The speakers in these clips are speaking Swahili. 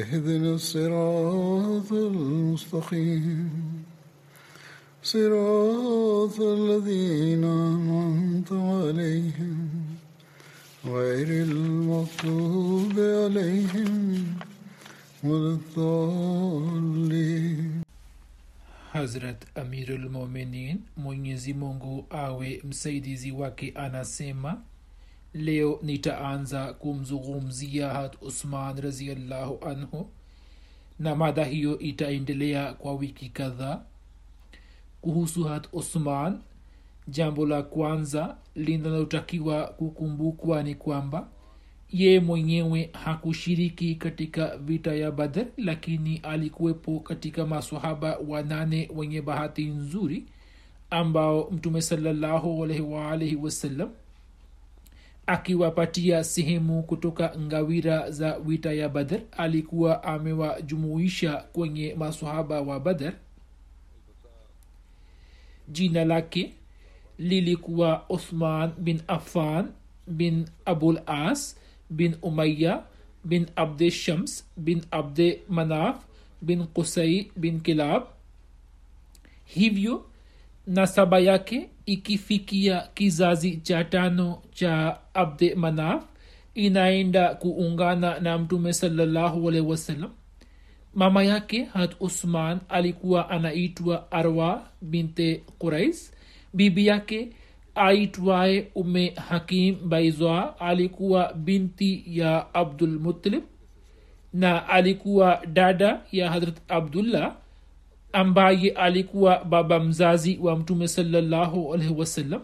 اهدنا الصراط المستقيم. صراط الذين أنعمت عليهم غير المغضوب عليهم ولا الضالين. hazrat amirulmuminin mwenyezi mungu awe msaidizi wake anasema leo nitaanza kumzungumzia hat usman raziallahu anhu. Na mada hiyo itaendelea kwa wiki kadhaa. Kuhusu hat usman jambo la kwanza linalotakiwa kukumbukwa ni kwamba ye mwenyewe hakushiriki katika vita ya badr lakini alikuwepo katika masahaba wanane wenye bahati nzuri ambao mtume salallahu alaihi waalihi wasallam akiwapatia sehemu kutoka ngawira za wita ya badr alikuwa amewajumuisha kwenye masohaba wa badr. Jina lake lilikuwa uthman bin affan bin abul as bin umaya bin abde shams bin abde manaf bin kusai bin kilab. Hivyo nasaba yake ikifikia kizazi cha tano cha abde manaf inaenda kuungana na mtume salllahualhi wasalam mama yake hat usman alikuwa anaitwa arwa binte qurais bibi yake aitwaye ume hakim baizwa alikuwa binti ya abdulmutalib na alikuwa dada ya hadrat abdullah ambaye alikuwa baba mzazi wa mtume salallahu alaihi wasallam.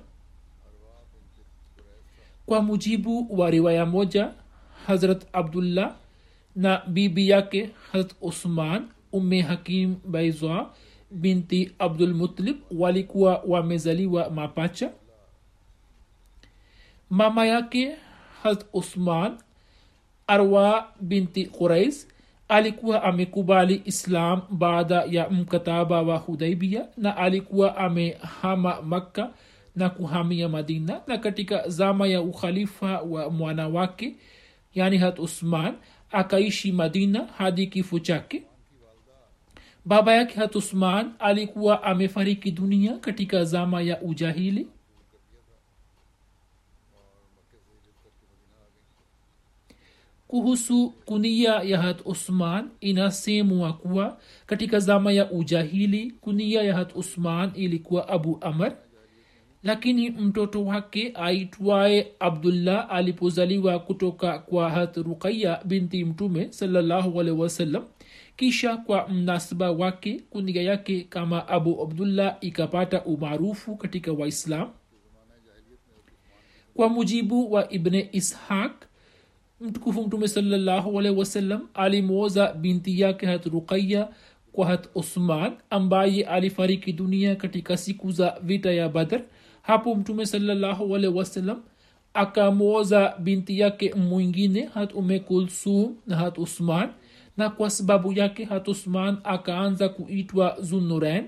Kwa mujibu wa riwaya moja hazrat abdullah na bibi yake hazrat usman umme hakim baizwa binti abdulmutlib walikuwa wamezaliwa mapacha. Mama yake hazrat usman arwa binti qurais alikuwa amekubali islam baada ya mkataba wa hudaibia na alikuwa amehama makka na kuhamia madina. Na katika zama ya ukhalifa wa mwana wake yani hat usman akaishi madina hadi kifo chake. Baba yake hat usman alikuwa amefariki dunia katika zama ya ujahili kuhusu kunia ya hat usman inasemwa kuwa katika zama ya ujahili kunia ya hat usman ilikuwa abu amr. Lakini mtoto wake aitwaye abdullah alipozaliwa kutoka kwa hat ruqaya binti mtume salallahu wasallam kisha kwa mnasaba wake kunia yake kama abu abdullah ikapata umaarufu katika waislam. Kwa mujibu wa ibne ishaq mtukufu mtume salallahu alaihi wasallam alimwoza binti yake hat ruqaya kwa hat usman ambaye alifariki dunia katika siku za vita ya badr. Hapo mtume salallahu alaihi wasallam akamwoza binti yake mwingine hat ume kulsum na hat usman na kwa sababu yake hat usman akaanza kuitwa zunuren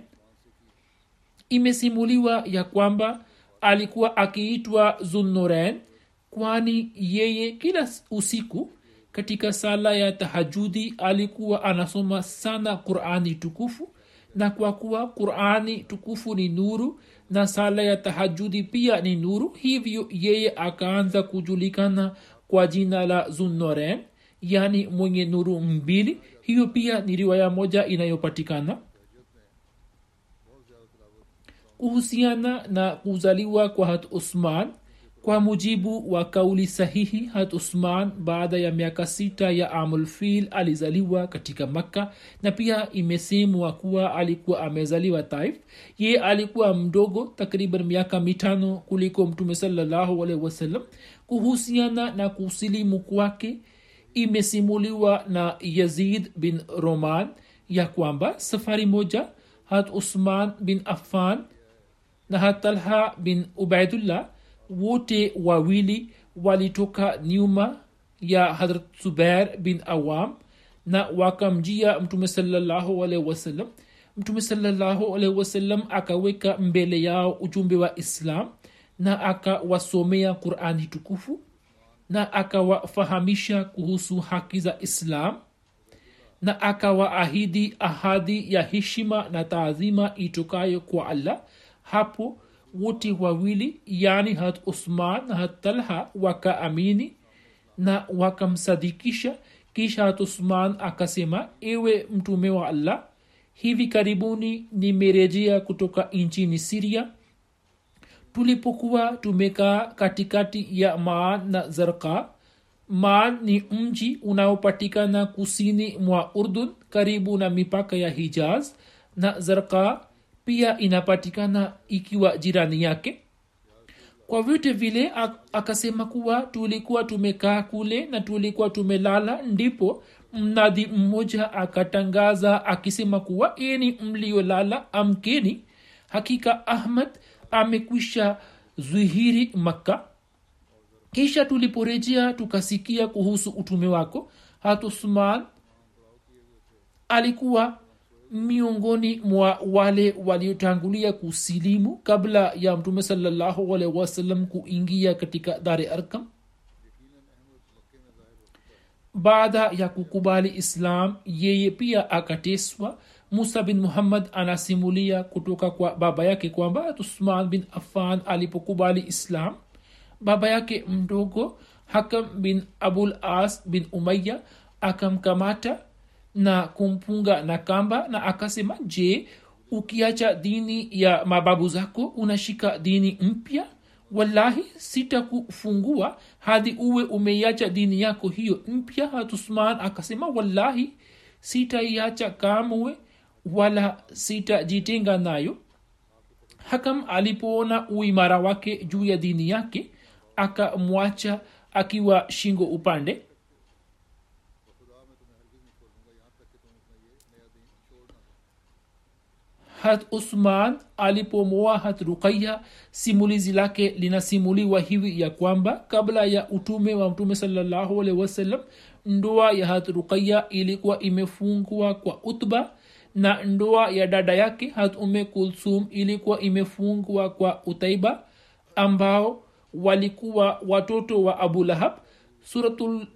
imesimuliwa ya kwamba alikuwa akiitwa zunuren kwani yeye kila usiku katika sala ya tahajudi alikuwa anasoma sana qurani tukufu na kwa kuwa qurani tukufu ni nuru na sala ya tahajudi pia ni nuru hivyo yeye akaanza kujulikana kwa jina la zunoren yani mwenye nuru mbili. Hiyo pia ni riwaya moja inayopatikana. Kuhusiana na kuzaliwa kwa hat usman kwa mujibu wa kauli sahihi hat usman baada ya miaka sita ya amulfil alizaliwa katika makka na pia imesemwa kuwa alikuwa amezaliwa taif. Ye alikuwa mdogo takriban miaka mitano kuliko mtume salallahu wasallam. Kuhusiana na kusilimu kwake imesimuliwa na yazid bin roman ya kwamba safari moja hat usman bin affan na hat talha bin ubaidullah wote wawili walitoka nyuma ya hadrat zubair bin awam na wakamjia mtume salallahu mtume salallahu akaweka mbele yao ujumbe wa islam na akawasomea qurani tukufu na akawafahamisha kuhusu haki za islam na akawaahidi ahadi ya heshima na taadhima itokayo kwa allah. Hapo wote wawili yani hat usman na hat talha wakaamini na wakamsadikisha. Kisha hat usman akasema ewe mtume wa allah hivi karibuni nimerejea kutoka nchini siria tulipokuwa tumekaa katikati ya maan na zarka maan ni mji unaopatikana kusini mwa urdun karibu na mipaka ya hijaz na zarka pia inapatikana ikiwa jirani yake. Kwa vyote vile akasema kuwa tulikuwa tumekaa kule na tulikuwa tumelala ndipo mnadhi mmoja akatangaza akisema kuwa ini mliolala amkeni. Hakika ahmad amekwisha zwihiri makka. Kisha tuliporejea tukasikia kuhusu utume wako. Hatusman alikuwa miongoni mwa wale waliotangulia kusilimu kabla ya mtume salallahu alaihi wasallam kuingia katika dare arkam baada ya kukubali islam yeye pia akateswa. Musa bin muhammad anasimulia kutoka kwa baba yake kwamba usman bin affan alipokubali islam baba yake mdogo hakam bin abul as bin umaya akamkamata na kumpunga na kamba na akasema je ukiacha dini ya mababu zako unashika dini mpya? Wallahi sitakufungua hadi uwe umeiacha dini yako hiyo mpya. Hatusman akasema wallahi sitaiacha kamwe wala sitajitenga nayo. Hakam alipoona uimara wake juu ya dini yake akamwacha akiwa shingo upande hat usman alipomoa hat ruqaya simulizi lake linasimuliwa hivi ya kwamba kabla ya utume wa mtume salallahu wasallam ndoa ya hat ruqaya ilikuwa imefungwa kwa utba na ndoa ya dada yake hat ume kulsum ilikuwa imefungwa kwa utaiba ambao walikuwa watoto wa abu lahab suratul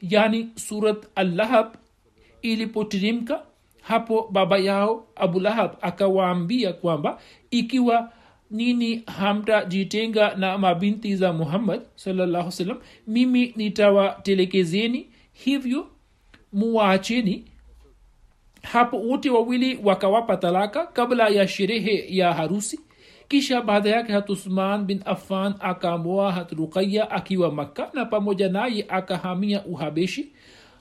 yani surat allahab ilipotirimka hapo baba yao abulahab akawaambia kwamba ikiwa nini hamtajitenga na mabinti za muhammad salllahu mimi nitawatelekezeni hivyo muwaacheni. Hapo wote wawili wakawapa talaka kabla ya sherehe ya harusi. Kisha baada yake hat usman bin afan akamoa hat ruqaya akiwa makka na pamoja naye akahamia uhabeshi.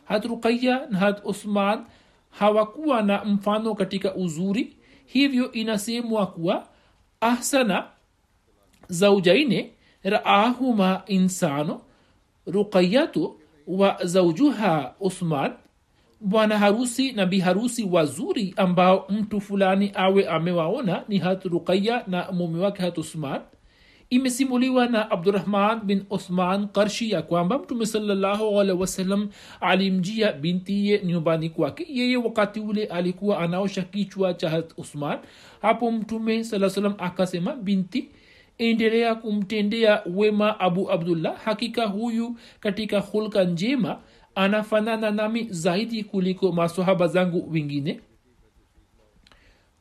Hatruqaya na hat usman hawakuwa na mfano katika uzuri hivyo inasemwa kuwa ahsana zaujaine raahuma insano ruqayatu wa zaujuha usman bwana harusi na biharusi wazuri ambao mtu fulani awe amewaona ni hat ruqaya na mume wake hat usman imesimuliwa na abdurahman bin uthman karshi ya kwamba mtume wasallam alimjia bintiye nyumbani kwake. Yeye wakati ule alikuwa anaosha kichwa cha harat usman hapo mtume saa akasema binti endelea kumtendea wema abu abdullah. Hakika huyu katika hulka njema anafanana nami zaidi kuliko masohaba zangu wengine.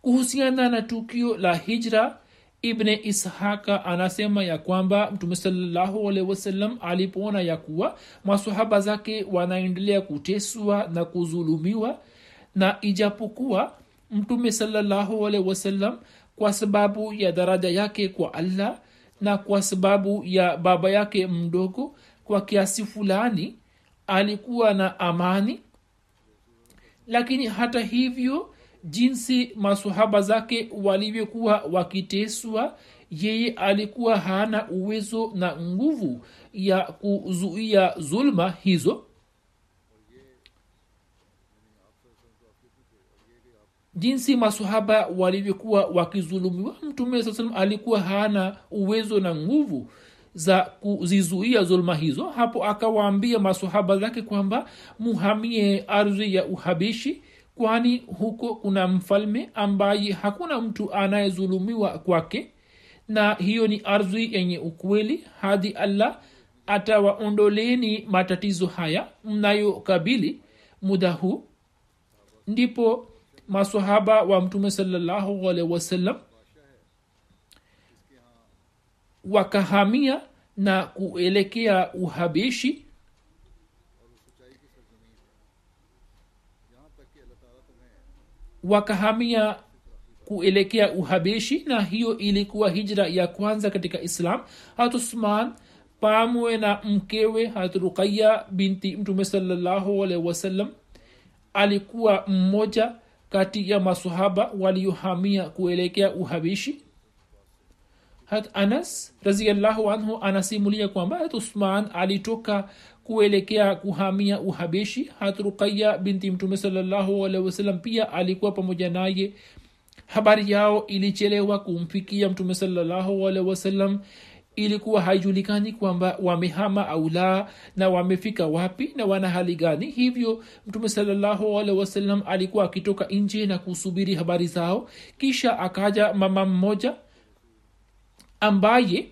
Kuhusiana na tukio la hijra ibne ishaka anasema ya kwamba mtume salallahu alipoona ya kuwa masahaba zake wanaendelea kuteswa na kuzulumiwa na ijapokuwa mtume salallahu kwa sababu ya daraja yake kwa allah na kwa sababu ya baba yake mdogo kwa kiasi fulani alikuwa na amani. Lakini hata hivyo jinsi masohaba zake walivyokuwa wakiteswa yeye alikuwa hana uwezo na nguvu ya kuzuia zulma hizo. Jinsi masahaba walivyokuwa wakizulumiwa mtume saa salam alikuwa hana uwezo na nguvu za kuzizuia zuluma hizo. Hapo akawaambia masahaba zake kwamba muhamie ardhi ya uhabishi kwani huko kuna mfalme ambaye hakuna mtu anayezulumiwa kwake? Na hiyo ni ardhi yenye ukweli hadi allah atawaondoleni matatizo haya mnayokabili muda huu. Ndipo masahaba wa mtume salallahu alaihi wasallam wakahamia na kuelekea uhabeshi wakahamia kuelekea uhabeshi na hiyo ilikuwa hijra ya kwanza katika islam. Hat usman pamwe na mkewe hat binti mtume salallahu alaihi wasallam alikuwa mmoja kati ya masahaba waliohamia kuelekea uhabishi hat anas raziallahu anhu anasimulia kwamba hat usman alitoka kuelekea kuhamia uhabeshi. Hat ruqaya binti mtume sawasalam pia alikuwa pamoja naye. Habari yao ilichelewa kumfikia mtume sawasalam ilikuwa haijulikani kwamba wamehama au la na wamefika wapi na wana hali gani. Hivyo mtume sawasalam alikuwa akitoka nje na kusubiri habari zao. Kisha akaja mama mmoja ambaye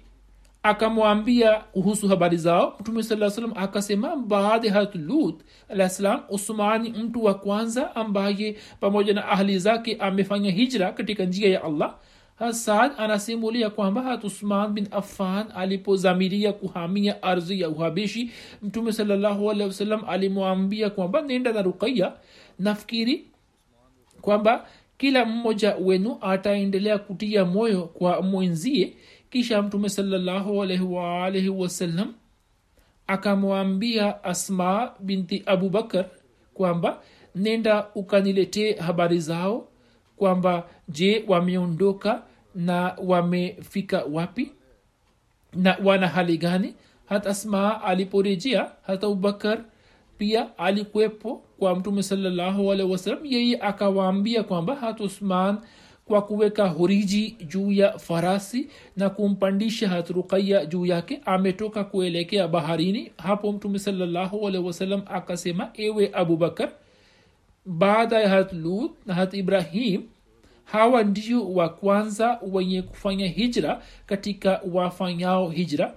akamwambia kuhusu habari zao mtume saa salam akasema baada harat lut alah salam usmani mtu wa kwanza ambaye pamoja na ahli zake amefanya hijra katika njia ya allah. Hasad anasimulia kwamba hat usman bin affan alipozamiria kuhamia ardhi ya uhabishi mtume sawasalam alimwambia kwamba nenda na ruqaya nafikiri kwamba kila mmoja wenu ataendelea kutia moyo kwa mwenzie kisha mtume salallahu wasallam akamwambia asma binti abubakar kwamba nenda ukaniletee habari zao kwamba je wameondoka na wamefika wapi na wana hali gani? Hata asma aliporejea hata abubakar pia alikwepo kwa mtume salallahu alaihi wasallam yeye akawaambia kwamba hata usman kwa kuweka horiji juu ya farasi na kumpandisha hatruqaya juu yake ametoka kuelekea baharini. Hapo mtume salallahu alaihi akasema ewe abubakar baada ya hat lut na hat ibrahim hawa ndio wa kwanza wenye kufanya hijra katika wafanyao hijra.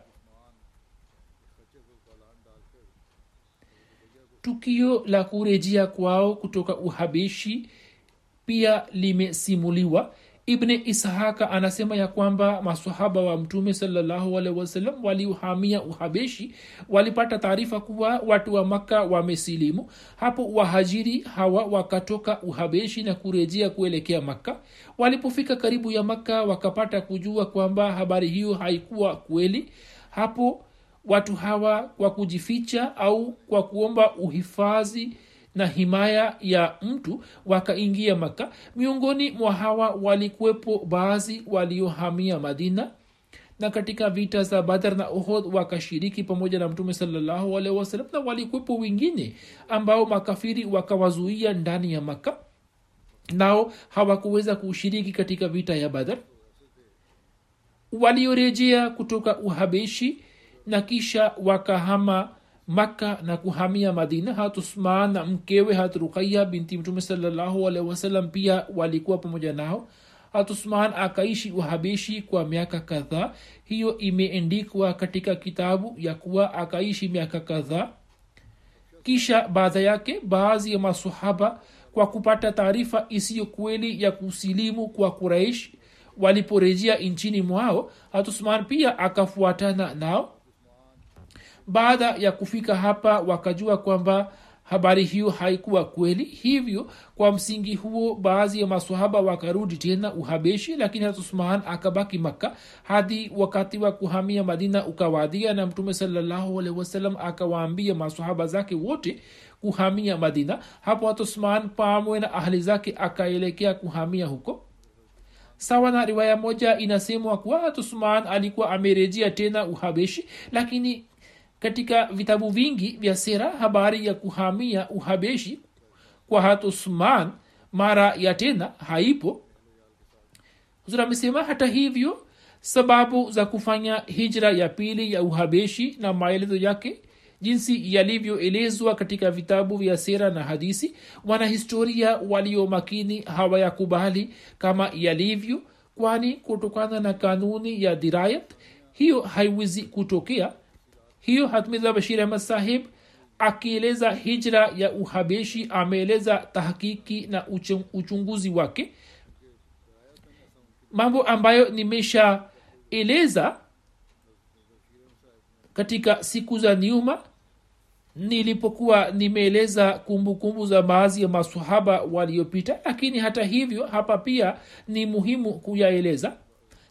Tukio la kurejea kwao kutoka uhabeshi pia limesimuliwa. Ibne ishaka anasema ya kwamba masahaba wa mtume sawasalam waliohamia uhabeshi walipata taarifa kuwa watu wa makka wamesilimu. Hapo wahajiri hawa wakatoka uhabeshi na kurejea kuelekea makka. Walipofika karibu ya makka wakapata kujua kwamba habari hiyo haikuwa kweli. Hapo watu hawa kwa kujificha au kwa kuomba uhifadhi na himaya ya mtu wakaingia maka miongoni mwa hawa walikuwepo baadhi waliohamia madina na katika vita za badar na uhod wakashiriki pamoja na mtume sawasalam na walikuwepo wengine ambao makafiri wakawazuia ndani ya maka nao hawakuweza kushiriki katika vita ya badar. Waliorejea kutoka uhabeshi na kisha wakahama makka na kuhamia madina. Hat usman na mkewe hat ruqaya binti mtume sawasalam pia walikuwa pamoja nao. Hat usman akaishi uhabeshi kwa miaka kadhaa. Hiyo imeendikwa katika kitabu ya kuwa akaishi miaka kadhaa. Kisha baadha yake baadhi ya masahaba kwa kupata taarifa isiyo kweli ya kusilimu kwa kuraishi waliporejea nchini mwao hatusman pia akafuatana nao baada ya kufika hapa wakajua kwamba habari hiyo haikuwa kweli. Hivyo kwa msingi huo baadhi ya masahaba wakarudi tena uhabeshi lakini hatusman akabaki makka hadi wakati wa kuhamia madina ukawadia na mtume sawasalam akawaambia masahaba zake wote kuhamia madina. Hapo hatusman pamwe na ahli zake akaelekea kuhamia huko. Sawa na riwaya moja inasemwa kuwa hatusman alikuwa amerejea tena uhabeshi lakini katika vitabu vingi vya sera habari ya kuhamia uhabeshi kwa hatusman mara ya tena haipo. Huzur amesema hata hivyo sababu za kufanya hijra ya pili ya uhabeshi na maelezo yake jinsi yalivyoelezwa katika vitabu vya sera na hadisi wanahistoria walio makini hawayakubali kama yalivyo kwani kutokana na kanuni ya dirayat hiyo haiwezi kutokea hiyo hatmiza bashir ahmad sahib akieleza hijra ya uhabeshi ameeleza tahakiki na uchunguzi wake. Mambo ambayo nimeshaeleza katika siku za nyuma nilipokuwa nimeeleza kumbukumbu za baadhi ya masahaba waliopita lakini hata hivyo hapa pia ni muhimu kuyaeleza.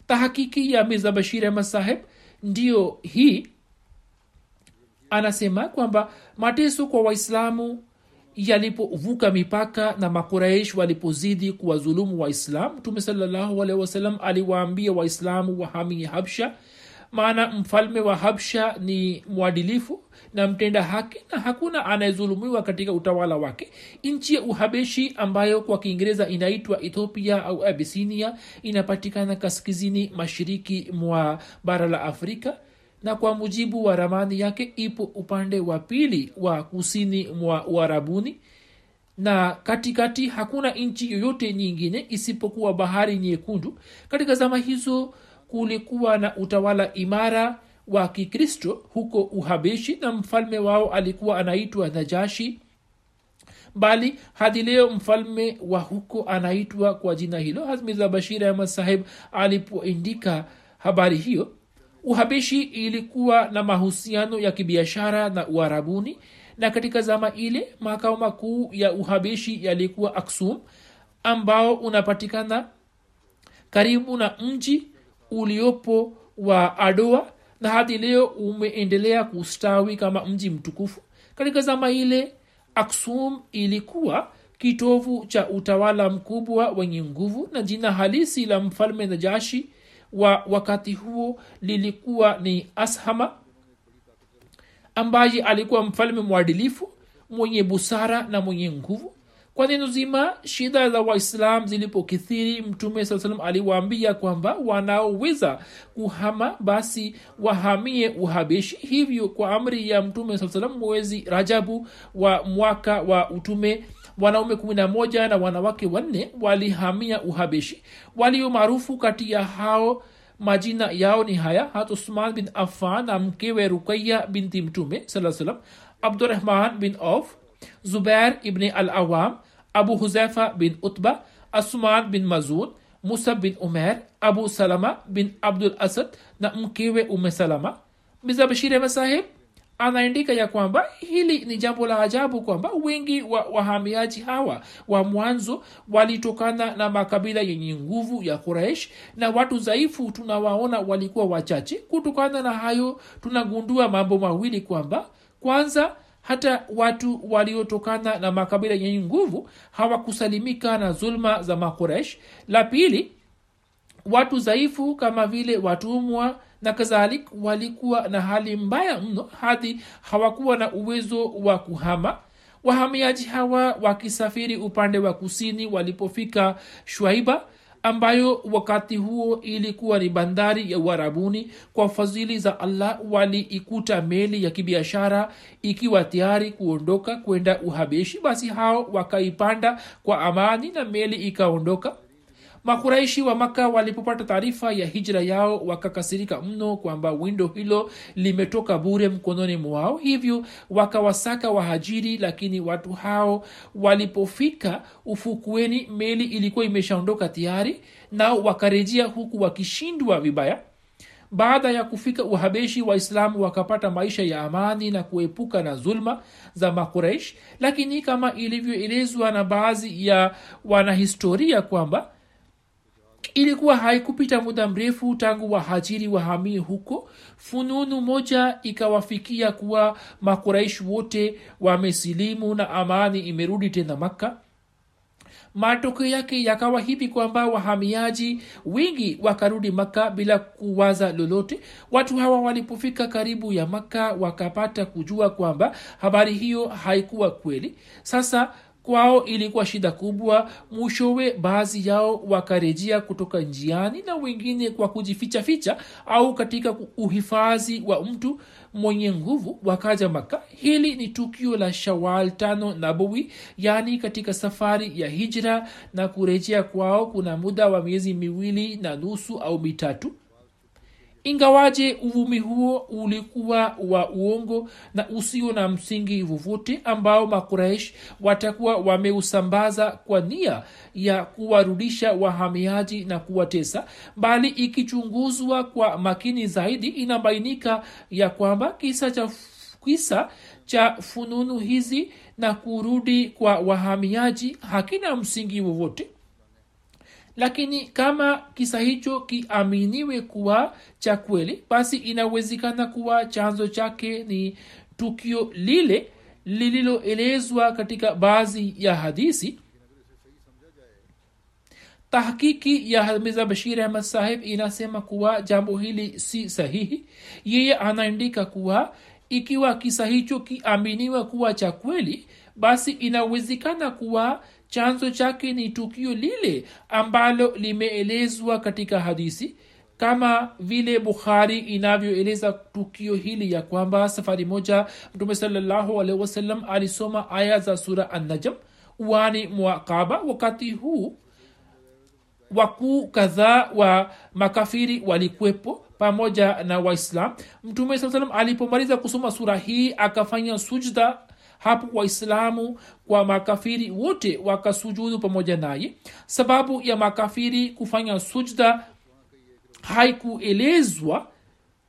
Tahakiki ya mirza bashir ahmad saheb ndiyo hii anasema kwamba mateso kwa waislamu yalipovuka mipaka na makuraish walipozidi kuwazulumu waislamu mtume sawasalam aliwaambia waislamu wahamie habsha maana mfalme wa habsha ni mwadilifu na mtenda haki na hakuna anayezulumiwa katika utawala wake. Nchi ya uhabeshi ambayo kwa kiingereza inaitwa ethiopia au abisinia inapatikana kaskazini mashariki mwa bara la afrika na kwa mujibu wa ramani yake ipo upande wa pili wa kusini mwa uarabuni na katikati hakuna nchi yoyote nyingine isipokuwa bahari nyekundu. Katika zama hizo kulikuwa na utawala imara wa kikristo huko uhabeshi na mfalme wao alikuwa anaitwa najashi. Bali hadi leo mfalme wa huko anaitwa kwa jina hilo hazmiza bashir ahmad sahib alipoindika habari hiyo uhabeshi ilikuwa na mahusiano ya kibiashara na uharabuni na katika zama ile makao makuu ya uhabeshi yalikuwa aksum ambao unapatikana karibu na mji uliopo wa adoa na hadi leo umeendelea kustawi kama mji mtukufu. Katika zama ile aksum ilikuwa kitovu cha utawala mkubwa wenye nguvu na jina halisi la mfalme najashi wa wakati huo lilikuwa ni ashama ambaye alikuwa mfalme mwadilifu mwenye busara na mwenye nguvu kwa neno zima shida za waislam zilipokithiri mtume saa salam aliwaambia kwamba wanaoweza kuhama basi wahamie uhabeshi. Hivyo kwa amri ya mtume saa salam mwezi rajabu wa mwaka wa utume wanaume kumi na wanawake wanne walihamia uhabeshi. Walio maarufu kati ya hao majina yao ni haya. Hat usman bin affan na mkewe rukaya binti mtume saa salam abdurahman bin auf zubair ibn al awam abu huzaifa bin utba asman bin mazud musa bin umer abu salama bin abdul asad na mkewe ume salama. Miza bashir ahmed saheb ya kwamba hili ni jambo la ajabu kwamba wengi wa wahamiaji hawa wa mwanzo walitokana na makabila yenye nguvu ya kuraish na watu dhaifu tunawaona walikuwa wachache. Kutokana na hayo tunagundua mambo mawili kwamba kwanza hata watu waliotokana na makabila yenye nguvu hawakusalimika na zulma za makoresh la pili watu dhaifu kama vile watumwa na kadhalik walikuwa na hali mbaya mno hadi hawakuwa na uwezo wa kuhama. Wahamiaji hawa wakisafiri upande wa kusini walipofika shwaiba ambayo wakati huo ilikuwa ni bandari ya uharabuni kwa fadhili za allah waliikuta meli ya kibiashara ikiwa tayari kuondoka kwenda uhabeshi. Basi hao wakaipanda kwa amani na meli ikaondoka makuraishi wa maka walipopata taarifa ya hijra yao wakakasirika mno kwamba windo hilo limetoka bure mkononi mwao. Hivyo wakawasaka wahajiri lakini watu hao walipofika ufukweni meli ilikuwa imeshaondoka tayari nao wakarejea huku wakishindwa vibaya. Baada ya kufika uhabeshi waislamu wakapata maisha ya amani na kuepuka na zulma za makuraish lakini kama ilivyoelezwa na baadhi ya wanahistoria kwamba ilikuwa haikupita muda mrefu tangu wahajiri wahamie huko. Fununu moja ikawafikia kuwa makuraishi wote wamesilimu na amani imerudi tena makka. Matokeo yake yakawa hivi kwamba wahamiaji wingi wakarudi maka bila kuwaza lolote. Watu hawa walipofika karibu ya maka wakapata kujua kwamba habari hiyo haikuwa kweli. Sasa kwao ilikuwa shida kubwa. Mwishowe baadhi yao wakarejea kutoka njiani na wengine kwa kujifichaficha au katika uhifadhi wa mtu mwenye nguvu. Wakaja maka hili ni tukio la shawal tano nabowi yaani katika safari ya hijra. Na kurejea kwao kuna muda wa miezi miwili na nusu au mitatu ingawaje uvumi huo ulikuwa wa uongo na usio na msingi vovote ambao makuraish watakuwa wameusambaza kwa nia ya kuwarudisha wahamiaji na kuwatesa bali ikichunguzwa kwa makini zaidi inabainika ya kwamba kisa cha kisa cha fununu hizi na kurudi kwa wahamiaji hakina msingi wowote lakini kama kisa hicho kiaminiwe kuwa cha kweli basi inawezekana kuwa chanzo chake ni tukio lile lililoelezwa katika baadhi ya hadisi. Tahkiki ya mirza bashir ahmad sahib inasema kuwa jambo hili si sahihi. Yeye anaandika kuwa ikiwa kisa hicho kiaminiwa kuwa cha kweli basi inawezekana kuwa chanzo chake ni tukio lile ambalo limeelezwa katika hadisi kama vile bukhari inavyoeleza tukio hili ya kwamba safari moja mtume wasallam alisoma aya za sura annajam uani mwa kaba wakati huu wakuu kadhaa wa makafiri walikwepo pamoja na waislam. Mtume saa salam alipomaliza kusoma sura hii akafanya sujda hapo waislamu kwa makafiri wote wakasujudu pamoja naye. Sababu ya makafiri kufanya sujda haikuelezwa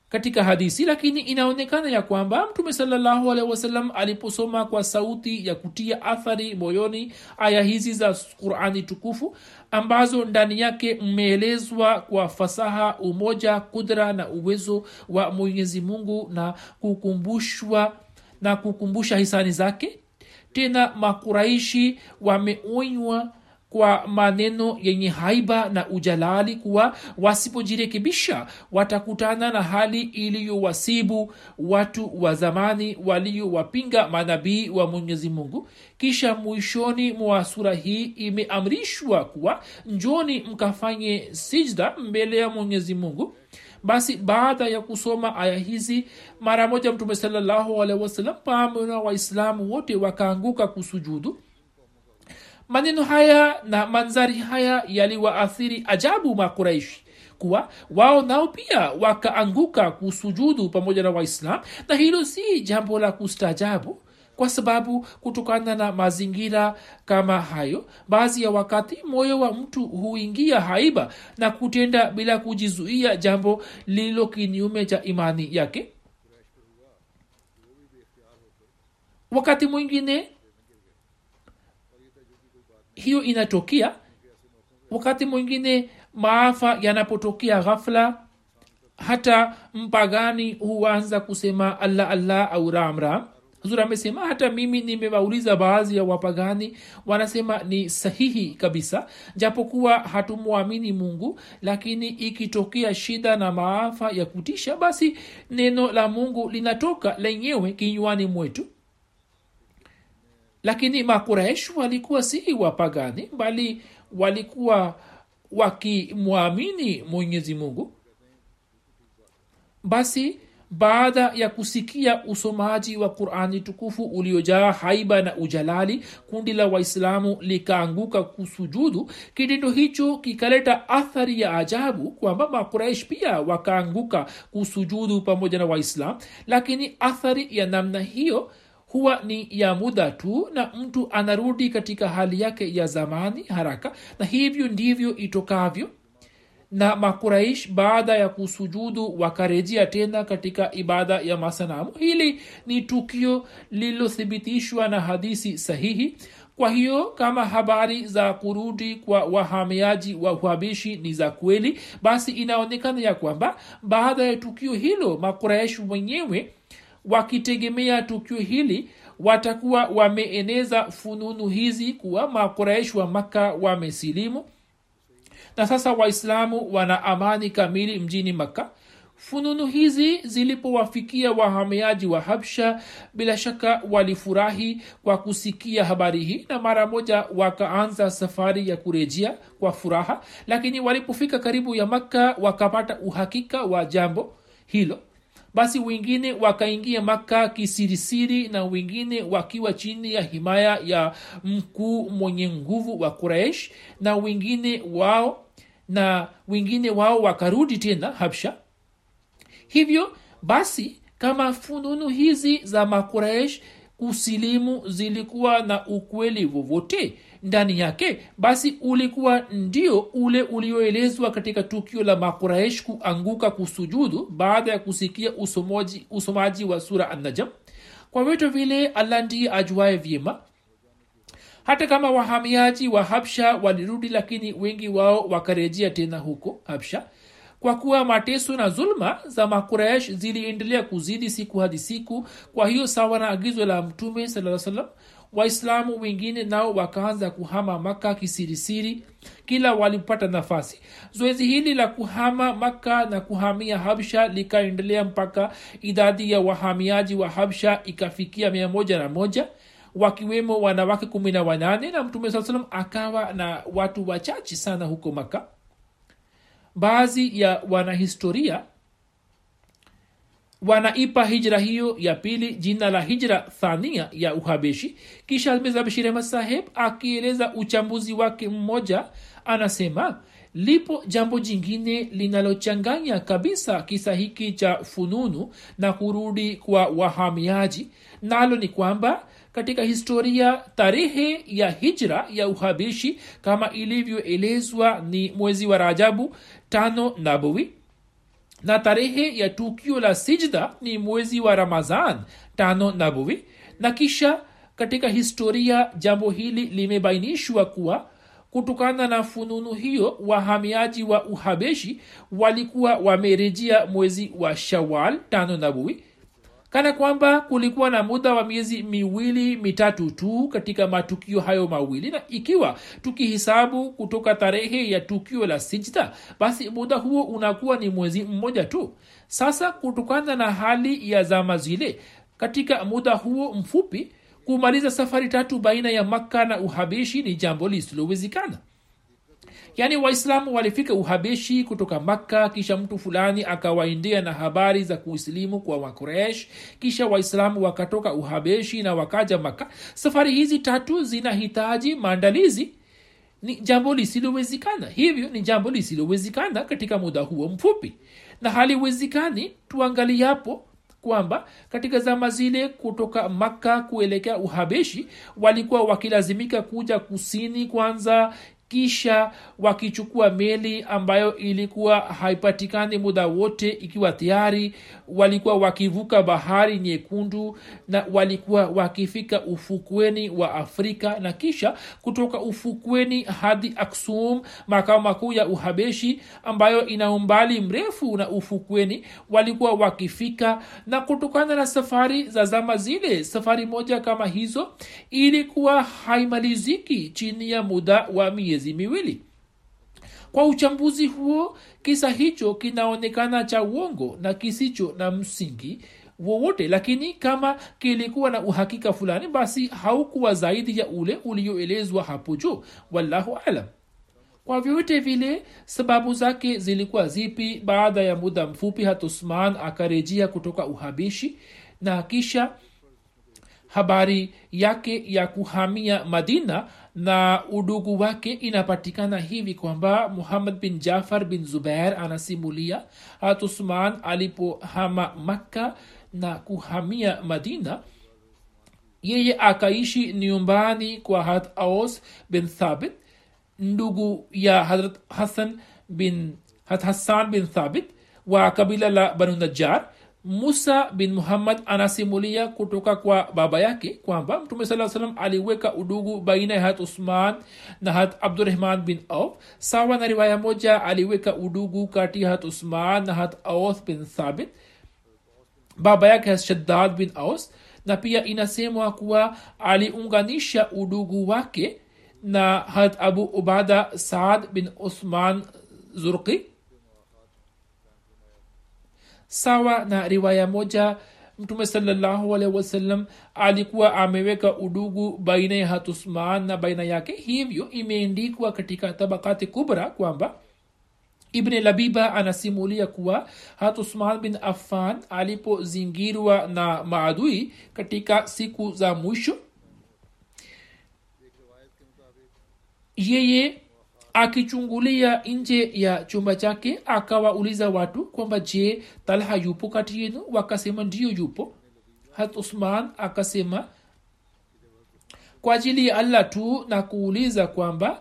katika hadisi lakini inaonekana ya kwamba mtume salallahu alehi aliposoma kwa sauti ya kutia athari moyoni aya hizi za qurani tukufu ambazo ndani yake mmeelezwa kwa fasaha umoja kudra na uwezo wa mwenyezi mungu na kukumbushwa na kukumbusha hisani zake. Tena makuraishi wameonywa kwa maneno yenye haiba na ujalali kuwa wasipojirekebisha watakutana na hali iliyowasibu watu wa zamani waliowapinga manabii wa mwenyezi mungu. Kisha mwishoni mwa sura hii imeamrishwa kuwa njoni mkafanye sijda mbele ya mwenyezi mungu basi baada ya kusoma aya hizi mara moja mtume salallahu alehi pamoja na waislamu wote wakaanguka kusujudu. Maneno haya na manzari haya yaliwaathiri ajabu makuraishi kuwa wao nao pia wakaanguka kusujudu pamoja na waislam na hilo si jambo la kustajabu kwa sababu kutokana na mazingira kama hayo baadhi ya wakati moyo wa mtu huingia haiba na kutenda bila kujizuia jambo lililo kinyume cha imani yake. Wakati mwingine hiyo inatokea. Wakati mwingine maafa yanapotokea ghafla hata mpagani huanza kusema allah allah au ram ram huzur amesema hata mimi nimewauliza baadhi ya wapagani wanasema ni sahihi kabisa japokuwa hatumwamini mungu lakini ikitokea shida na maafa ya kutisha basi neno la mungu linatoka lenyewe kinywani mwetu. Lakini makuresh walikuwa si wapagani bali walikuwa wakimwamini mwenyezi mungu. Basi baada ya kusikia usomaji wa qurani tukufu uliojaa haiba na ujalali kundi la waislamu likaanguka kusujudu. Kitendo hicho kikaleta athari ya ajabu kwamba makuraish pia wakaanguka kusujudu pamoja na waislam. Lakini athari ya namna hiyo huwa ni ya muda tu na mtu anarudi katika hali yake ya zamani haraka. Na hivyo ndivyo itokavyo na makuraish baada ya kusujudu wakarejea tena katika ibada ya masanamu. Hili ni tukio lililothibitishwa na hadisi sahihi. Kwa hiyo kama habari za kurudi kwa wahamiaji wa uhabishi ni za kweli basi inaonekana ya kwamba baada ya tukio hilo makuraish wenyewe wakitegemea tukio hili watakuwa wameeneza fununu hizi kuwa makuraish wa makka wamesilimu na sasa waislamu wana amani kamili mjini makka. Fununu hizi zilipowafikia wahamiaji wa habsha bila shaka walifurahi kwa kusikia habari hii na mara moja wakaanza safari ya kurejea kwa furaha. Lakini walipofika karibu ya makka wakapata uhakika wa jambo hilo basi wengine wakaingia maka kisirisiri na wengine wakiwa chini ya himaya ya mkuu mwenye nguvu wa kuraish na wengine wao na wengine wao wakarudi tena habsha. Hivyo basi kama fununu hizi za makuraish kusilimu zilikuwa na ukweli vovote ndani yake basi ulikuwa ndio ule ulioelezwa katika tukio la makuraish kuanguka kusujudu baada ya kusikia usomaji, usomaji wa sura annajam kwa vyote vile allah ndiye ajuaye vyema. Hata kama wahamiaji wa habsha walirudi lakini wengi wao wakarejea tena huko habsha. Kwa kuwa mateso na zulma za makuraish ziliendelea kuzidi siku hadi siku kwa hiyo sawa na agizo la mtume saa salam waislamu wengine nao wakaanza kuhama maka kisirisiri kila walipata nafasi. Zoezi hili la kuhama maka na kuhamia habsha likaendelea mpaka idadi ya wahamiaji wa habsha ikafikia mia moja na wakiwemo wanawake kumi na wanane na mtume saa salam akawa na watu wachache sana huko maka baadhi ya wanahistoria wanaipa hijra hiyo ya pili jina la hijra thania ya uhabeshi. Kisha almezabashir ahmad saheb akieleza uchambuzi wake mmoja anasema lipo jambo jingine linalochanganya kabisa kisa hiki cha fununu na kurudi kwa wahamiaji. Nalo ni kwamba katika historia tarehe ya hijra ya uhabishi kama ilivyoelezwa ni mwezi wa rajabu tano nabawi na tarehe ya tukio la sijda ni mwezi wa ramazan tano nabuwi na kisha katika historia jambo hili limebainishwa kuwa kutokana na fununu hiyo wahamiaji wa uhabeshi walikuwa wamerejea mwezi wa shawal tano nabawi kana kwamba kulikuwa na muda wa miezi miwili mitatu tu katika matukio hayo mawili. Na ikiwa tukihisabu kutoka tarehe ya tukio la sijda basi muda huo unakuwa ni mwezi mmoja tu. Sasa kutokana na hali ya zama zile katika muda huo mfupi kumaliza safari tatu baina ya makka na uhabeshi ni jambo lisilowezekana yaani waislamu walifika uhabeshi kutoka makka kisha mtu fulani akawaendea na habari za kuisilimu kwa wakuresh kisha waislamu wakatoka uhabeshi na wakaja makka. Safari hizi tatu zinahitaji maandalizi. Ni jambo lisilowezekana. Hivyo ni jambo lisilowezekana katika muda huo mfupi. Na haliwezekani tuangaliapo kwamba katika zama zile kutoka makka kuelekea uhabeshi walikuwa wakilazimika kuja kusini kwanza kisha wakichukua meli ambayo ilikuwa haipatikani muda wote ikiwa tayari walikuwa wakivuka bahari nyekundu na walikuwa wakifika ufukweni wa afrika na kisha kutoka ufukweni hadi aksum makao makuu ya uhabeshi ambayo ina umbali mrefu na ufukweni walikuwa wakifika na kutokana na safari za zama zile safari moja kama hizo ilikuwa haimaliziki chini ya muda wa miezi miwili. Kwa uchambuzi huo kisa hicho kinaonekana cha uongo na kisicho na msingi wowote lakini kama kilikuwa na uhakika fulani basi haukuwa zaidi ya ule ulioelezwa hapo juu. Wallahu alam kwa vyote vile sababu zake zilikuwa zipi baada ya muda mfupi hat usman akarejea kutoka uhabishi? Na kisha habari yake ya kuhamia madina na udugu wake inapatikana hivi kwamba muhammad bin jafar bin zubair anasimulia hat usman alipohama makka na kuhamia madina. Yeye akaishi nyumbani kwa hat aus bin thabit ndugu ya hadrat hasan bin hat hassan bin thabit wa kabila la banu najjar musa bin muhammad anasimulia kutoka kwa baba yake kwamba mtume saa salam aliweka udugu baina ya hat usman na hat abdurahman bin auf sawa na riwaya moja aliweka udugu kati ya hat usman na hat aus bin thabit baba yake hat shaddad bin aus na pia inasemwa kuwa aliunganisha udugu wake na hat abu ubada saad bin usman zurqi sawa na riwaya moja mtume salallahu wasallam alikuwa ameweka udugu baina ya hatusman na baina yake. Hivyo imeendikwa katika tabakati kubra kwamba ibne labiba anasimulia kuwa hatusman bin affan alipozingirwa na maadui katika siku za mwisho yeye akichungulia nje ya chumba chake akawauliza watu kwamba je talha yupo kati yenu? Wakasema ndiyo yupo. Hat usman akasema kwa ajili ya allah tu na kuuliza kwamba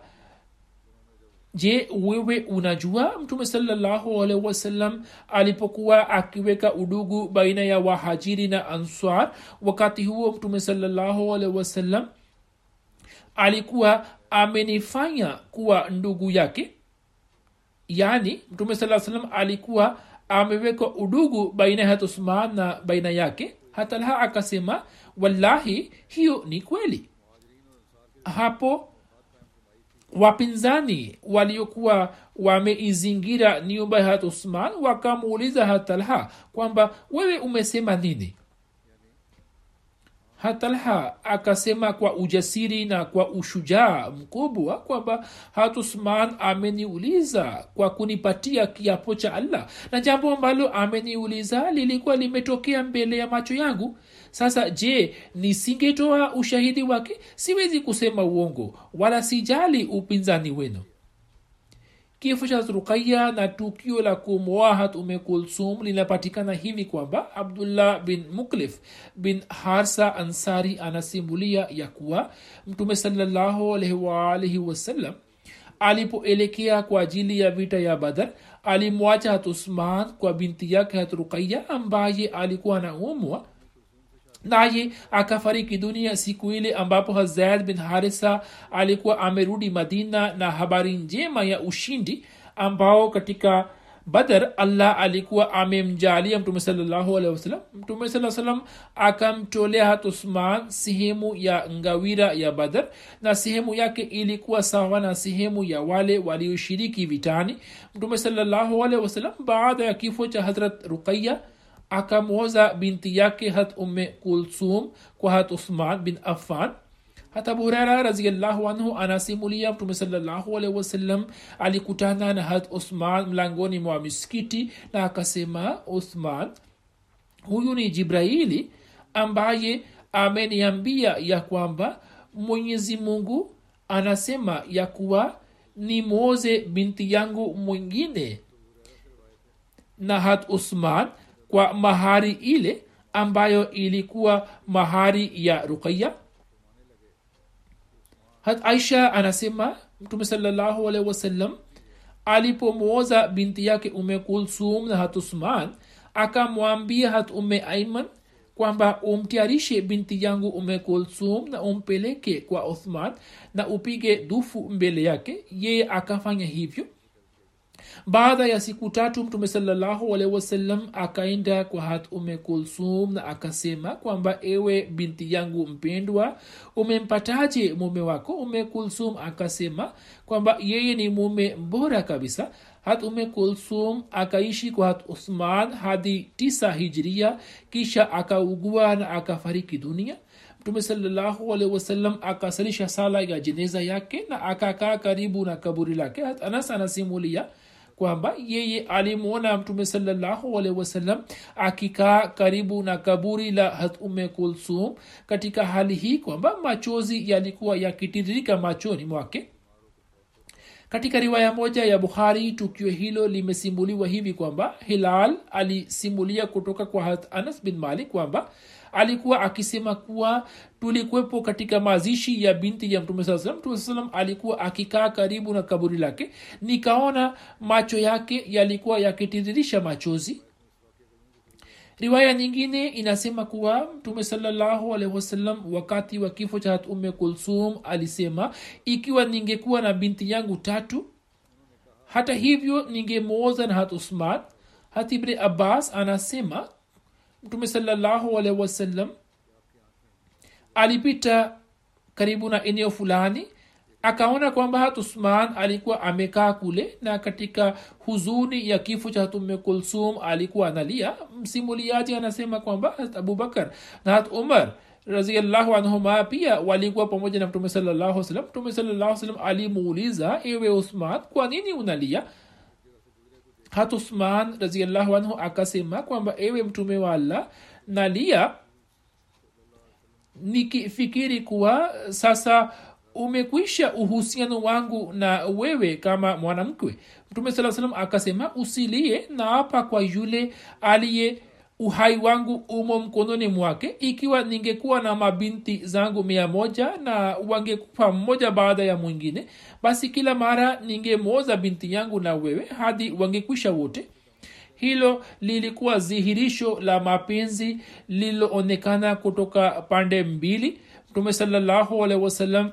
je wewe unajua? Mtume salllahualhi wasallam alipokuwa akiweka udugu baina ya wahajiri na answar wakati huo mtume salllahualhi wasallam alikuwa amenifanya kuwa ndugu yake. Yaani mtume saa salam alikuwa ameweka udugu baina ya usman na baina yake. Hatalha akasema wallahi hiyo ni kweli. Hapo wapinzani waliokuwa wameizingira nyumba ya hat usman wakamuuliza hatalha kwamba wewe umesema nini hatalha akasema kwa ujasiri na kwa ushujaa mkubwa kwamba hatusman ameniuliza kwa kunipatia kiapo cha allah. Na jambo ambalo ameniuliza lilikuwa limetokea mbele ya macho yangu. Sasa je nisingetoa ushahidi wake? Siwezi kusema uongo wala sijali upinzani wenu kifo cha ruqaya na tukio la kumwahat ume kulsum linapatikana hivi kwamba abdullah bin muklif bin harsa ansari anasimulia ya kuwa mtume salallahu alaihi wasallam alipoelekea kwa ajili ya vita ya badar alimwacha hat usman kwa binti yake hat ruqaya ambaye alikuwa anaumwa naye akafariki dunia siku ile ambapo hazaid bin harisa alikuwa amerudi madina na habari njema ya ushindi ambao katika badar allah alikuwa amemjalia mtume wasalam mtume saa akamtolea hat usman sehemu ya ngawira ya badar na sehemu yake ilikuwa sawa na sehemu ya wale walioshiriki vitani. Mtume wasalam baada ya kifo cha hazrat ruqaya akamwoza binti yake hat umme kulsum kwa hat uthman bin affan. Hata abu huraira raziallahu anhu anasimulia mtume wasallam alikutana na hat uthman mlangoni mwa miskiti na akasema uthman huyu ni jibraili ambaye ameniambia ya kwamba mwenyezi mungu anasema ya kuwa nimwoze binti yangu mwingine. Na hat uthman kwa mahari ile ambayo ilikuwa mahari ya ruqaya hat aisha anasema mtume wasallam alipomwoza binti yake ume kulsum na hat usman akamwambia hat ume aiman kwamba umtayarishe binti yangu ume kulsum na umpeleke kwa uthman na upige dufu mbele yake. Yeye akafanya hivyo baada ya siku tatu mtume wasallam akaenda kwa hat ume kulsum na akasema kwamba ewe binti yangu mpendwa umempataje mume wako? Ume kulsum akasema kwamba yeye ni mume mbora kabisa. Hat ume kulsum akaishi kwa hat uthman hadi tisa hijria kisha akaugua na akafariki dunia. Mtume wasallam akasalisha sala ya jeneza yake na akakaa karibu na kaburi lake. Anas anasimulia kwamba yeye alimwona mtume salallahu akikaa karibu na kaburi la hat ume kulsum katika hali hii kwamba machozi yalikuwa yakitiririka machoni mwake. Katika riwaya moja ya bukhari tukio hilo limesimuliwa hivi kwamba hilal alisimulia kutoka kwa hat anas bin malik kwamba alikuwa akisema kuwa tulikwepo katika mazishi ya binti ya mtume saa salam mtume saa alikuwa akikaa karibu na kaburi lake. Nikaona macho yake yalikuwa yakitiririsha machozi. Riwaya nyingine inasema kuwa mtume salallahu alaihi wasallam wakati wa kifo cha hat umme kulsum alisema ikiwa ningekuwa na binti yangu tatu hata hivyo ningemwoza na hat usman. Hat ibne abbas anasema mtume salallahu alaihi wasallam alipita karibu na eneo fulani akaona kwamba hat usman alikuwa amekaa kule na katika huzuni ya kifo cha hatume kulsum alikuwa analia. Msimuliaji anasema kwamba hat abubakar na hat umar raziallahu anhuma pia walikuwa pamoja na mtume salllahu salam mtume salllahu salam alimuuliza ewe usman kwa nini unalia hat uthman raziallahu anhu akasema kwamba ewe mtume wa allah nalia nikifikiri kuwa sasa umekwisha uhusiano wangu na wewe kama mwanamkwe mtume saa salam akasema usilie naapa kwa yule aliye uhai wangu umo mkononi mwake ikiwa ningekuwa na mabinti zangu mia moja na wangekufa mmoja baada ya mwingine basi kila mara ningemwoza binti yangu na wewe hadi wangekwisha wote. Hilo lilikuwa dhihirisho la mapenzi lililoonekana kutoka pande mbili. Mtume salallahu alehi wasallam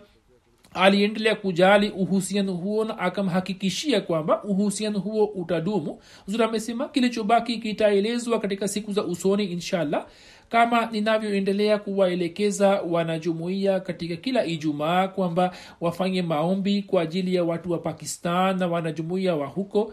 aliendelea kujali uhusiano huo na akamhakikishia kwamba uhusiano huo utadumu. Zuri amesema kilichobaki kitaelezwa katika siku za usoni inshallah kama ninavyoendelea kuwaelekeza wanajumuiya katika kila ijumaa kwamba wafanye maombi kwa ajili ya watu wa pakistan na wanajumuiya wa huko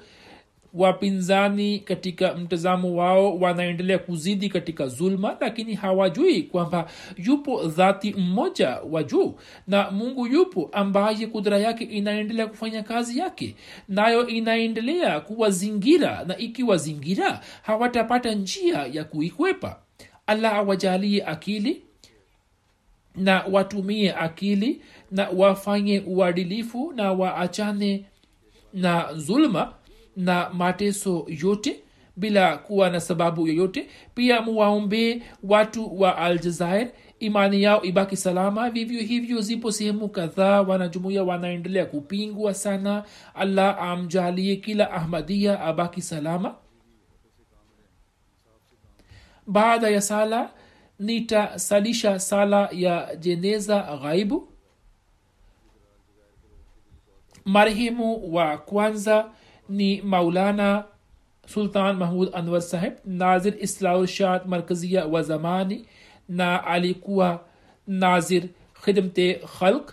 wapinzani katika mtazamo wao wanaendelea kuzidi katika zulma lakini hawajui kwamba yupo dhati mmoja wa juu na mungu yupo ambaye kudra yake inaendelea kufanya kazi yake. Nayo inaendelea kuwazingira na ikiwazingira hawatapata njia ya kuikwepa. Allah awajalie akili na watumie akili na wafanye uadilifu na waachane na zulma na mateso yote bila kuwa na sababu yoyote. Pia muwaombee watu wa aljazair imani yao ibaki salama. Vivyo hivyo zipo sehemu kadhaa wanajumuia wanaendelea kupingwa sana. Allah amjalie kila ahmadia abaki salama. Baada ya sala nitasalisha sala ya jeneza ghaibu. Marehemu wa kwanza ni maulana sultan mahmud anwar saheb nazir islaulshad markazia wa zamani na alikuwa nazir khidmte khalq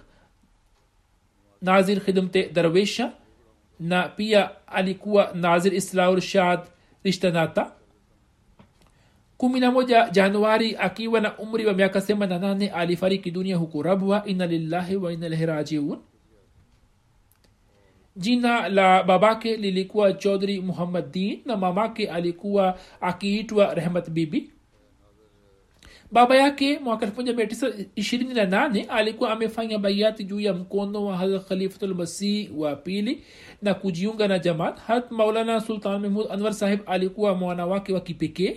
nazir khidmte darwesha na pia alikuwa nazir islaulshad rishtanata kumi na moja januari akiwa na umri wa miaka themani alifariki dunia huku rabwa ina lillahi wa ina ilaihi rajiun jina la babake lilikuwa chodhri muhammad din na mamake alikuwa akiitwa rehmat bibi. Baba yake mwaka 1928 alikuwa amefanya baiati juu ya mkono wa hadrat khalifatulmasih wa pili na kujiunga na jamaat. Hat maulana sultan mahmud anwar sahib alikuwa mwana wake wa kipekee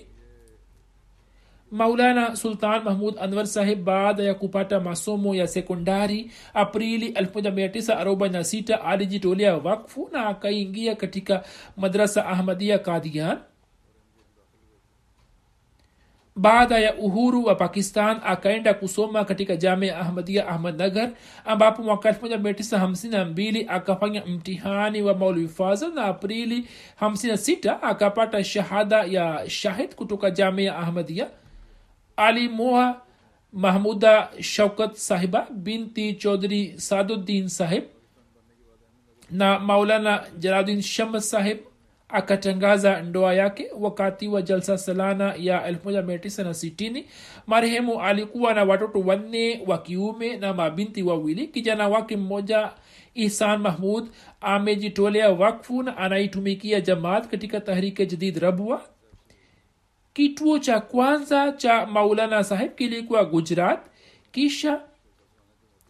maulana sultan mahmud anwar sahib baada ya kupata masomo ya sekondari aprili 1946 alijitolea wakfu na akaingia katika madrasa ahmadia kadian baada ya uhuru wa pakistan akaenda kusoma katika jamia ahmadia ahmadnagar ambapo mwaka 1952 akafanya mtihani wa maulwi fazl na aprili 56 akapata shahada ya shahid kutoka jamia ahmadia alimoa mahmuda shaukat sahiba binti chaudhri saduddin sahib na maulana jalaluddin shams sahib akatangaza ndoa yake wakati wa jalsa salana ya 1960 marehemu alikuwa na watoto wanne wa kiume na mabinti wawili. Kijana wake mmoja ihsan mahmud amejitolea wakfu na anaitumikia jamaat katika tahrike jadid rabwa kituo cha kwanza cha maulana sahib kilikuwa gujarat. Kisha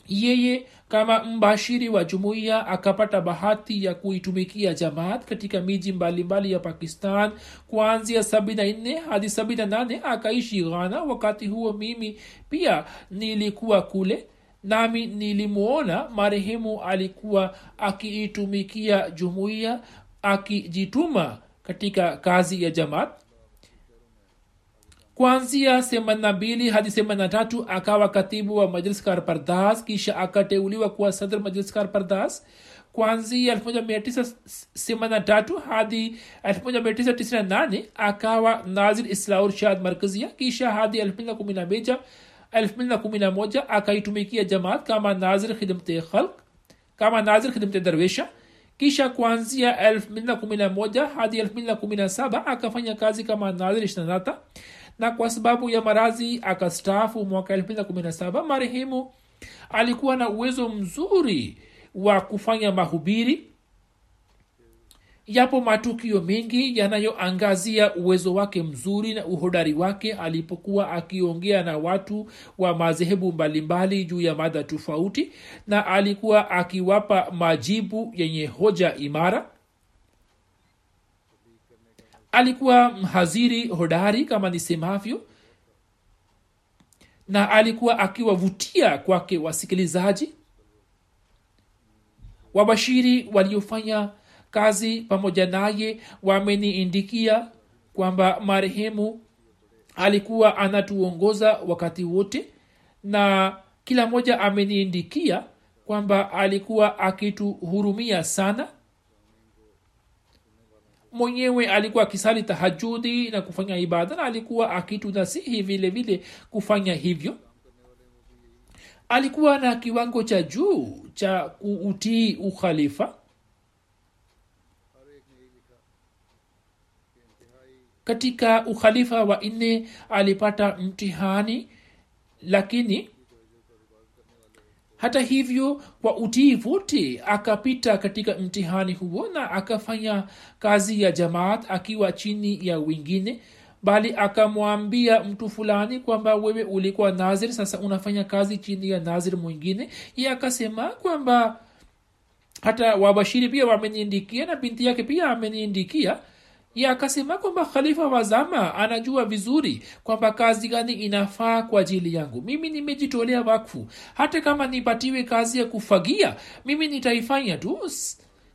yeye kama mbashiri wa jumuiya akapata bahati ya kuitumikia jamaat katika miji mbalimbali ya pakistan kuanzia 74 hadi 78 akaishi ghana. Wakati huo mimi pia nilikuwa kule nami nilimwona marehemu alikuwa akiitumikia jumuiya akijituma katika kazi ya jamaat kuanzia semana mbili hadi semana tatu akawa katibu wa majliskar pardas kisha akateuliwa kuwa sadr majliskar pardas kuanzia 1983 hadi 1998 akawa nazir islaur shad markazia kisha hadi 211 2011 akaitumikia jamaat kama nazir khidmte khalq kama nazir khidmte darwesha kisha kuanzia 211 hadi 217 akafanya kazi kama nazir ishtanata na kwa sababu ya marazi akastaafu mwaka 217 marehemu alikuwa na uwezo mzuri wa kufanya mahubiri. Yapo matukio mengi yanayoangazia uwezo wake mzuri na uhodari wake alipokuwa akiongea na watu wa madhehebu mbalimbali juu ya mada tofauti na alikuwa akiwapa majibu yenye hoja imara alikuwa mhaziri hodari kama nisemavyo. Na alikuwa akiwavutia kwake wasikilizaji. Wabashiri waliofanya kazi pamoja naye wameniindikia kwamba marehemu alikuwa anatuongoza wakati wote. Na kila mmoja ameniindikia kwamba alikuwa akituhurumia sana mwenyewe alikuwa akisali tahajudi na kufanya ibada na alikuwa akitunasihi vile vile kufanya hivyo. Alikuwa na kiwango cha juu cha kuutii ukhalifa. Katika ukhalifa wa nne alipata mtihani lakini hata hivyo kwa utii wote akapita katika mtihani huo na akafanya kazi ya jamaat akiwa chini ya wengine bali akamwambia mtu fulani kwamba wewe ulikuwa nazir sasa unafanya kazi chini ya nazir mwingine. Ye akasema kwamba hata wabashiri pia wameniindikia na binti yake pia ameniindikia akasema kwamba khalifa wa zama anajua vizuri kwamba kazi gani inafaa kwa ajili yangu. Mimi nimejitolea wakfu. Hata kama nipatiwe kazi ya kufagia mimi nitaifanya tu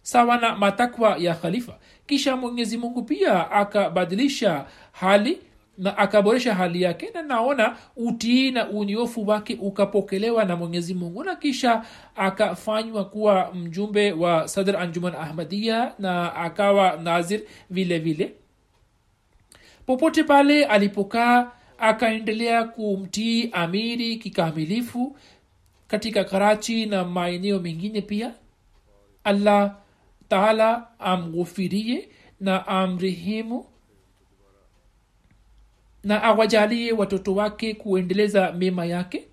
sawa na matakwa ya khalifa. Kisha mwenyezi mungu pia akabadilisha hali na akaboresha hali yake na naona utii na uniofu wake ukapokelewa na mwenyezi mungu. Na kisha akafanywa kuwa mjumbe wa sadr anjuman ahmadia na akawa nazir vile vile. Popote pale alipokaa akaendelea kumtii amiri kikamilifu katika karachi na maeneo mengine pia. Allah taala amghufirie na amrehemu na awajalie watoto wake kuendeleza mema yake.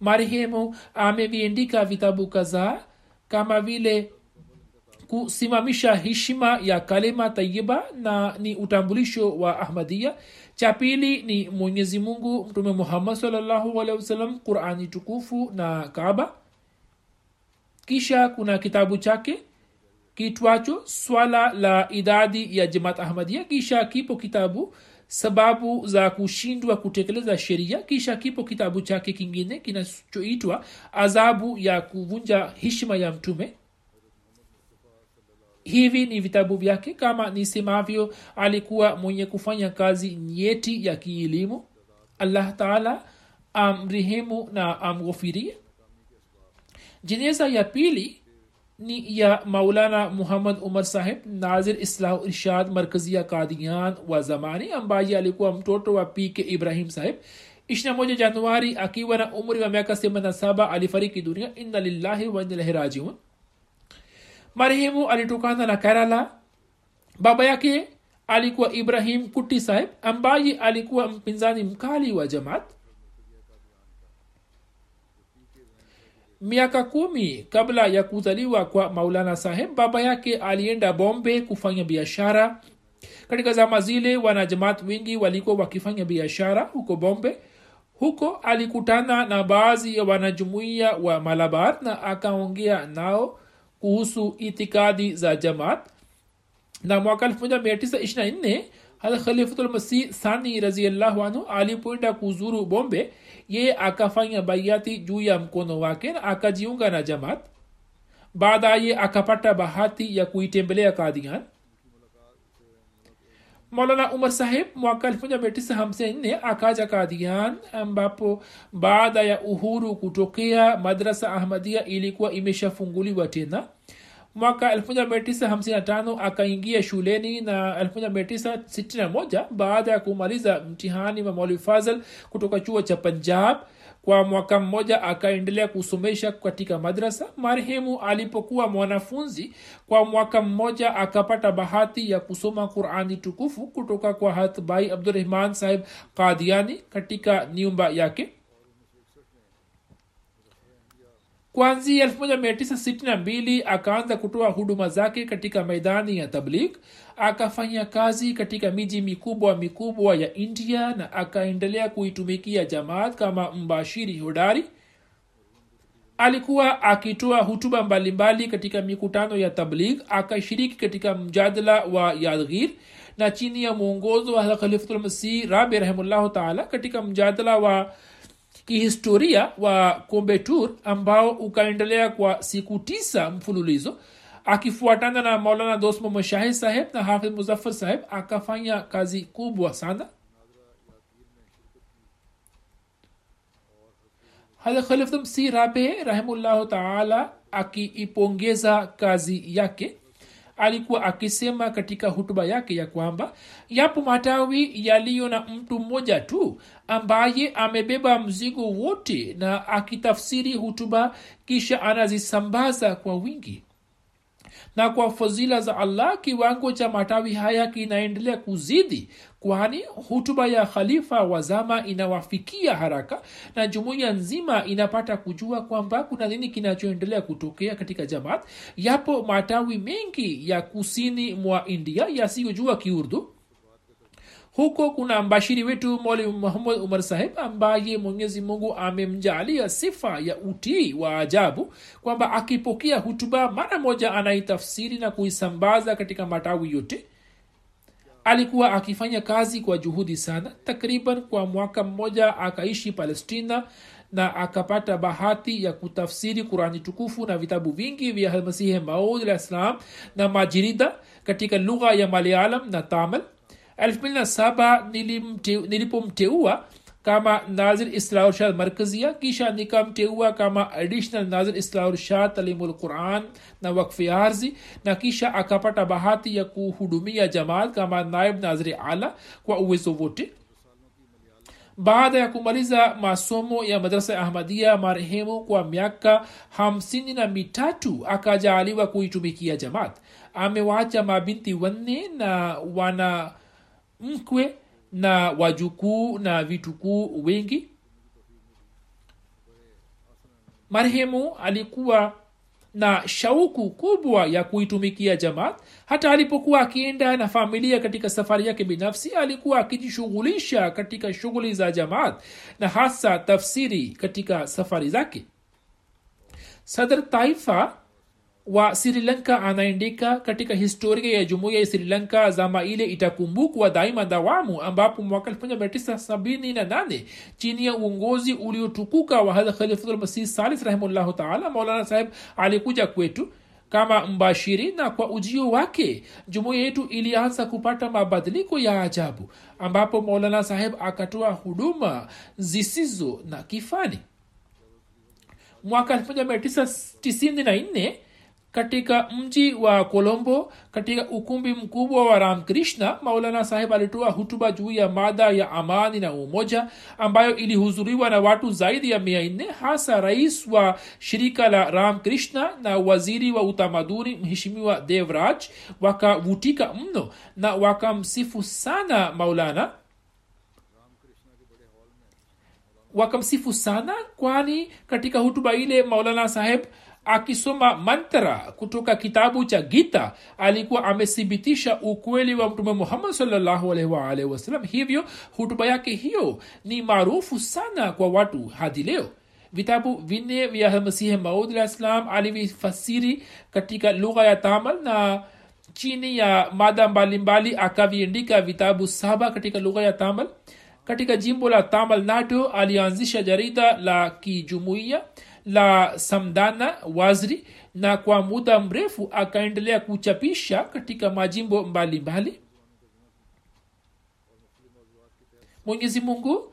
Marehemu ameviandika vitabu kadhaa kama vile kusimamisha heshima ya kalema tayiba na ni utambulisho wa ahmadia cha pili ni mwenyezi mungu mtume muhammad wasallam qurani tukufu na kaba kisha kuna kitabu chake kitwacho swala la idadi ya jamaat ahmadia kisha kipo kitabu sababu za kushindwa kutekeleza sheria kisha kipo kitabu chake kingine kinachoitwa adhabu ya kuvunja heshima ya mtume. Hivi ni vitabu vyake kama nisemavyo alikuwa mwenye kufanya kazi nyeti ya kielimu. Allah taala amrehemu na amghofirie. Jeneza ya pili ni ya maulana muhammad umar saheb nazir islah irshad markazia kadian wa zamani ambaye alikuwa mtoto wa pike ibrahim saheb ishina moja januari akiwa na umri wa miaka semana saba alifariki dunia. Inna lillahi wa inna ilahi rajiun. Marehemu alitokana na kerala. Baba yake alikuwa ibrahim kutti saheb ambaye alikuwa mpinzani mkali wa jamaat miaka kumi kabla ya kuzaliwa kwa maulana saheb baba yake alienda bombe kufanya biashara. Katika zama zile wanajamaat wengi walikuwa wakifanya biashara huko bombe huko alikutana na baadhi ya wanajumuiya wa malabar na akaongea nao kuhusu itikadi za jamaat na mwaka 1924 khalifatulmasih sani raziallahu anhu alipoenda kuzuru bombe yeye akafanya baiati juu ya mkono wake na akajiunga na jamaat baadaye akapata bahati ya kuitembelea kadian maulana umar saheb mwaka 1954 akaja kadian ambapo baada ya uhuru kutokea madrasa ahmadia ilikuwa imeshafunguliwa tena mwaka 1955 akaingia shuleni na 1961 baada ya kumaliza mtihani wa fazl kutoka chuo cha punjab. Kwa mwaka mmoja akaendelea kusomesha katika madrasa. Marehemu alipokuwa mwanafunzi kwa mwaka mmoja akapata bahati ya kusoma qurani tukufu kutoka kwa hathbai abdurahman sahib kadiani katika nyumba yake kwanzia 1962 akaanza kutoa huduma zake katika maidani ya tablik akafanya kazi katika miji mikubwa mikubwa ya india na akaendelea kuitumikia jamaat kama mbashiri hodari. Alikuwa akitoa hutuba mbalimbali katika mikutano ya tabligh akashiriki katika mjadala wa yadghir na chini ya mwongozo wa khalifatulmasih rabi rahimllahu taala katika mjadala wa kihistoria wa kombetur ambao ukaendelea kwa siku tisa mfululizo akifuatana na maulana dosmo mashahid saheb na hafidh muzaffar saheb akafanya kazi kubwa sana. Khalifmsi rabe rahimullahu taala akiipongeza kazi yake alikuwa akisema katika hutuba yake ya kwamba yapo matawi yaliyo na mtu mmoja tu ambaye amebeba mzigo wote na akitafsiri hutuba kisha anazisambaza kwa wingi na kwa fadhila za allah kiwango cha matawi haya kinaendelea kuzidi kwani hutuba ya khalifa wa zama inawafikia haraka na jumuiya nzima inapata kujua kwamba kuna nini kinachoendelea kutokea katika jamaat. Yapo matawi mengi ya kusini mwa india yasiyojua kiurdu huko kuna mbashiri wetu moli muhammad umar saheb ambaye mwenyezi mungu amemjalia sifa ya utii wa ajabu kwamba akipokea hutuba mara moja anaitafsiri na kuisambaza katika matawi yote. Alikuwa akifanya kazi kwa juhudi sana takriban kwa mwaka mmoja akaishi palestina na akapata bahati ya kutafsiri qurani tukufu na vitabu vingi vya masihi maud alah ssalam na majirida katika lugha ya malayalam na tamil 27 nilipomteua kama nazir islaurshad markazia kisha nikamteua kama additional nazir islaurshad talimul na wakfi arzi na kisha akapata bahati ya kuhudumia jamaat kama naib naziri ala kwa uwezo wote. Baada ya kumaliza masomo ya madrasa ahmadia marehemu kwa miaka hamsini na mitatu akajaaliwa kuitumikia jamaat. Amewacha mabinti wanne na wana mkwe na wajukuu na vitukuu wengi. Marehemu alikuwa na shauku kubwa ya kuitumikia jamaat. Hata alipokuwa akienda na familia katika safari yake binafsi alikuwa akijishughulisha katika shughuli za jamaat na hasa tafsiri katika safari zake. Sadr taifa wa sri lanka anaandika katika historia ya jumuiya ya sri lanka zama ile itakumbukwa daima dawamu ambapo mwaka 1978 chini ya uongozi uliotukuka wa hadha khalifatulmasih salis rahimahullahu taala maulana saheb alikuja kwetu kama mbashiri na kwa ujio wake jumuiya yetu ilianza kupata mabadiliko ya ajabu ambapo maulana saheb akatoa huduma zisizo na kifani. Mwaka 1994 katika mji wa kolombo katika ukumbi mkubwa wa ramkrishna maulana saheb alitoa hutuba juu ya mada ya amani na umoja ambayo ilihudhuriwa na watu zaidi ya mia nne hasa rais wa shirika la ramkrishna na waziri wa utamaduni mheshimiwa devraj wakavutika mno na wakamsifu sana maulana. Wakamsifu sana kwani katika hutuba ile maulana saheb akisoma mantra kutoka kitabu cha gita alikuwa amethibitisha ukweli wa mtume muhammad salllahualwalhi wasalam hivyo hutuba yake hiyo ni maarufu sana kwa watu hadi leo. Vitabu vinne vya masihi maud alah alivifasiri katika lugha ya tamal na chini ya mada mbalimbali akaviandika vitabu saba katika lugha ya tamal katika jimbo la tamal nato alianzisha jarida la kijumuiya la samdana wazri na kwa muda mrefu akaendelea kuchapisha katika majimbo mbalimbali. Mwenyezi mungu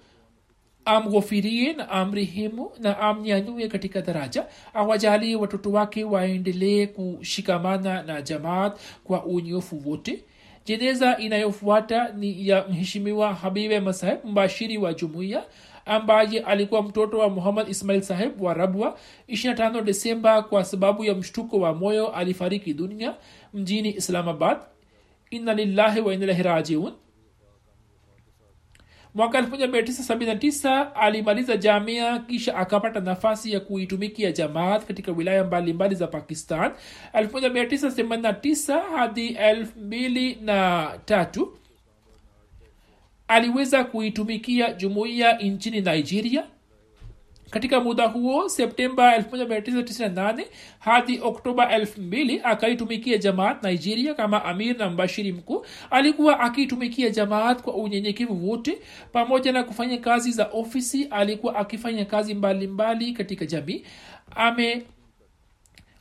amghofirie na amrehemu na amnyanyue katika daraja awajalie watoto wake waendelee kushikamana na jamaat kwa unyofu wote. Jeneza inayofuata ni ya mheshimiwa habibe masaheb mbashiri wa jumuiya ambaye alikuwa mtoto wa muhammad ismail saheb wa rabwa. 25 desemba kwa sababu ya mshtuko wa moyo alifariki dunia mjini islamabad. Inna lillahi wa rajiun. Mwaka 1979 alimaliza jamia kisha akapata nafasi ya kuitumikia jamaat katika wilaya mbalimbali mbali za pakistan. 1989 hadi 23 aliweza kuitumikia jumuiya nchini nigeria. Katika muda huo septemba 1998 hadi oktoba 20 akaitumikia jamaat nigeria kama amir na mbashiri mkuu. Alikuwa akiitumikia jamaat kwa unyenyekevu wote pamoja na kufanya kazi za ofisi. Alikuwa akifanya kazi mbalimbali mbali katika jamii.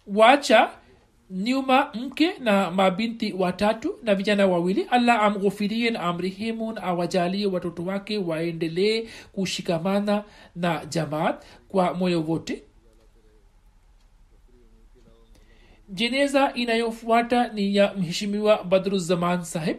Amewacha nyuma mke na mabinti watatu na vijana wawili. Allah amghufirie na amrehemu na awajalie watoto wake waendelee kushikamana na jamaat kwa moyo wote. Jeneza inayofuata ni ya mheshimiwa badruzaman saheb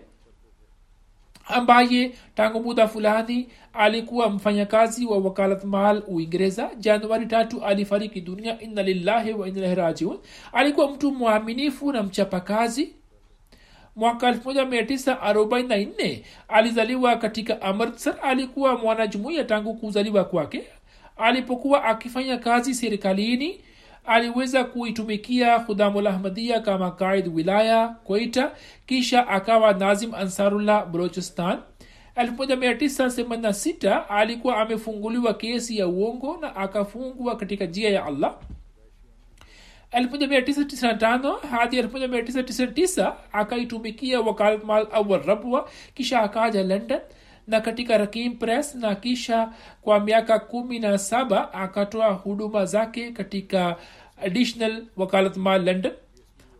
ambaye tangu muda fulani alikuwa mfanyakazi wa wakalat mal uingereza. Januari tatu alifariki dunia. Inna lillahi wa inalahi rajiun. Alikuwa mtu mwaminifu na mchapakazi. Mwaka 1944 alizaliwa katika amritsar. Alikuwa mwanajumuiya tangu kuzaliwa kwake. Alipokuwa akifanya kazi serikalini aliweza kuitumikia khudamulahmadia kama kaid wilaya koita kisha akawa nazim ansarullah balochistan. 1986 alikuwa amefunguliwa kesi ya uongo na akafungwa katika jia ya allah. 1995 hadi 1999 akaitumikia wakalatmal awal rabwa kisha akaja london na katika rakim press na kisha kwa miaka kumi na saba akatoa huduma zake katika additional wakalatmal london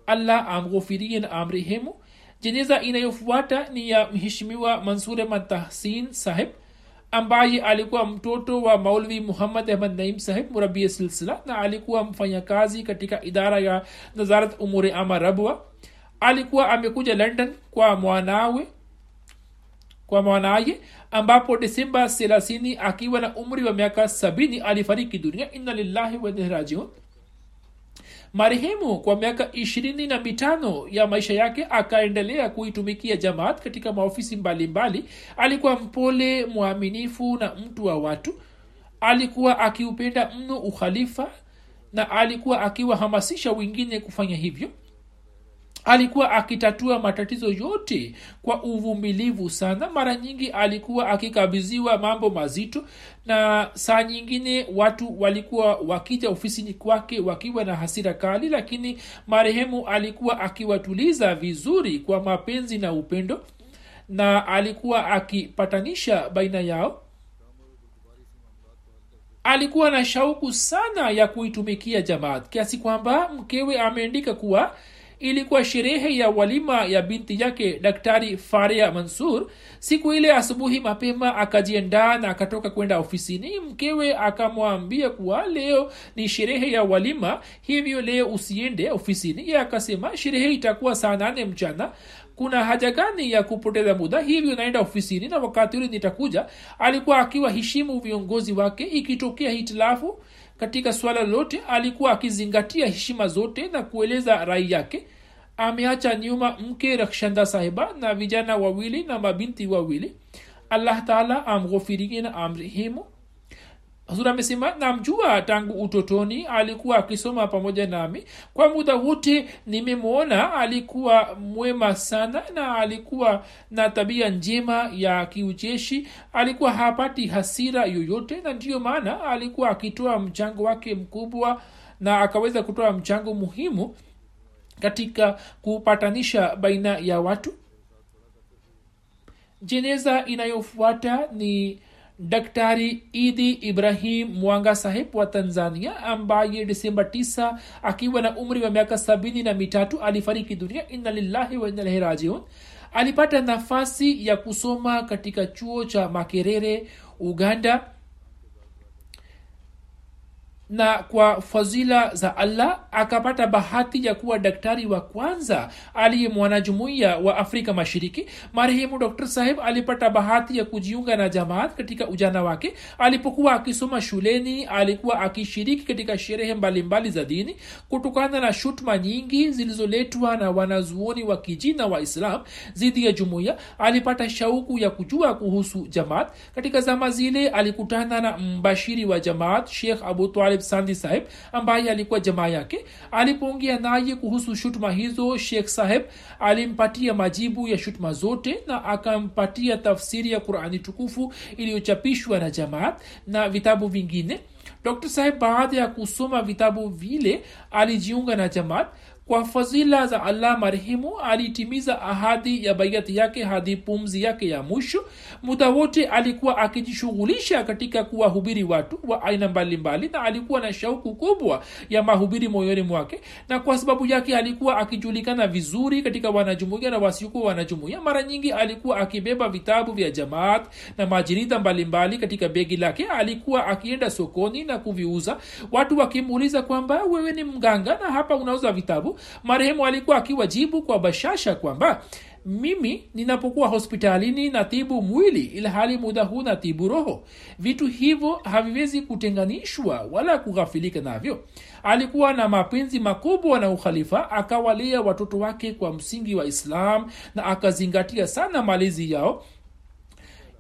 allah amghofirie na amrehemu jeneza inayofuata ni ya mheshimiwa mansur ahmad tahsin saheb ambaye alikuwa mtoto wa maulvi muhammad ahmad naim saheb murabia silsila na alikuwa mfanyakazi katika idara ya nazarat umuri ama rabwa. Alikuwa amekuja london kwa mwanawe kwa mwanaye ambapo desemba 30 akiwa na umri wa miaka 70 alifariki dunia. Inna lillahi wa inna rajiun marehemu kwa miaka ishirini na mitano ya maisha yake akaendelea kuitumikia jamaat katika maofisi mbalimbali mbali. alikuwa mpole mwaminifu na mtu wa watu alikuwa akiupenda mno ukhalifa na alikuwa akiwahamasisha wengine kufanya hivyo alikuwa akitatua matatizo yote kwa uvumilivu sana. Mara nyingi alikuwa akikabidhiwa mambo mazito na saa nyingine watu walikuwa wakija ofisini kwake wakiwa na hasira kali lakini marehemu alikuwa akiwatuliza vizuri kwa mapenzi na upendo na alikuwa akipatanisha baina yao. Alikuwa na shauku sana ya kuitumikia jamaat kiasi kwamba mkewe ameandika kuwa ilikuwa sherehe ya walima ya binti yake daktari faria mansur. Siku ile asubuhi mapema akajiendaa na akatoka kwenda ofisini. Mkewe akamwambia kuwa leo ni sherehe ya walima hivyo leo usiende ofisini. Ye akasema sherehe itakuwa saa nane mchana. Kuna haja gani ya kupoteza muda? Hivyo naenda ofisini na wakati ule nitakuja. Alikuwa akiwa heshimu viongozi wake. Ikitokea hitilafu katika swala lolote alikuwa akizingatia heshima zote na kueleza rai yake. Ameacha nyuma mke rakshanda sahiba na vijana wawili na mabinti wawili. Allah taala amghofirike na amrehemu amesema namjua tangu utotoni alikuwa akisoma pamoja nami. Kwa muda wote nimemwona alikuwa mwema sana na alikuwa na tabia njema ya kiucheshi. Alikuwa hapati hasira yoyote na ndiyo maana alikuwa akitoa mchango wake mkubwa na akaweza kutoa mchango muhimu katika kupatanisha baina ya watu. Jeneza inayofuata ni daktari idi ibrahim mwanga sahib wa tanzania ambaye disemba 9 akiwa na umri wa miaka sabini na mitatu alifariki dunia. Inna lillahi wa inna rajiun. Alipata nafasi ya kusoma katika chuo cha makerere uganda na kwa fadhila za allah akapata bahati ya kuwa daktari wa kwanza aliye mwanajumuiya wa afrika mashariki marehemu dr saheb alipata bahati ya kujiunga na jamaat katika ujana wake. Alipokuwa akisoma shuleni alikuwa akishiriki katika sherehe mbalimbali za dini kutokana na shutuma nyingi zilizoletwa na wanazuoni wa kijina wa islam dhidi ya jumuiya. Alipata shauku ya kujua kuhusu jamaat. Katika zama zile alikutana na mbashiri wa jamaat shekh abu talib sandi saheb ambaye alikuwa jamaa yake alipoongea naye kuhusu shutuma hizo shekh saheb alimpatia majibu ya shutuma zote na akampatia tafsiri ya qurani tukufu iliyochapishwa na jamaat na vitabu vingine. Dr saheb baada ya kusoma vitabu vile alijiunga na jamaat kwa fadhila za allah marehemu alitimiza ahadi ya baiati yake hadi pumzi yake ya mwisho. Muda wote alikuwa akijishughulisha katika kuwahubiri watu wa aina mbalimbali na alikuwa na shauku kubwa ya mahubiri moyoni mwake. Na kwa sababu yake alikuwa akijulikana vizuri katika wanajumuia na wasiokuwa wanajumuia mara nyingi alikuwa akibeba vitabu vya jamaat na majirida mbalimbali katika begi lake. Alikuwa akienda sokoni na kuviuza. Watu wakimuuliza kwamba wewe ni mganga na hapa unauza vitabu marehemu alikuwa akiwajibu kwa bashasha kwamba mimi ninapokuwa hospitalini natibu mwili ilhali muda huu natibu roho. Vitu hivyo haviwezi kutenganishwa wala kughafilika navyo. Alikuwa na mapenzi makubwa na ukhalifa akawalia watoto wake kwa msingi wa islam na akazingatia sana malezi yao.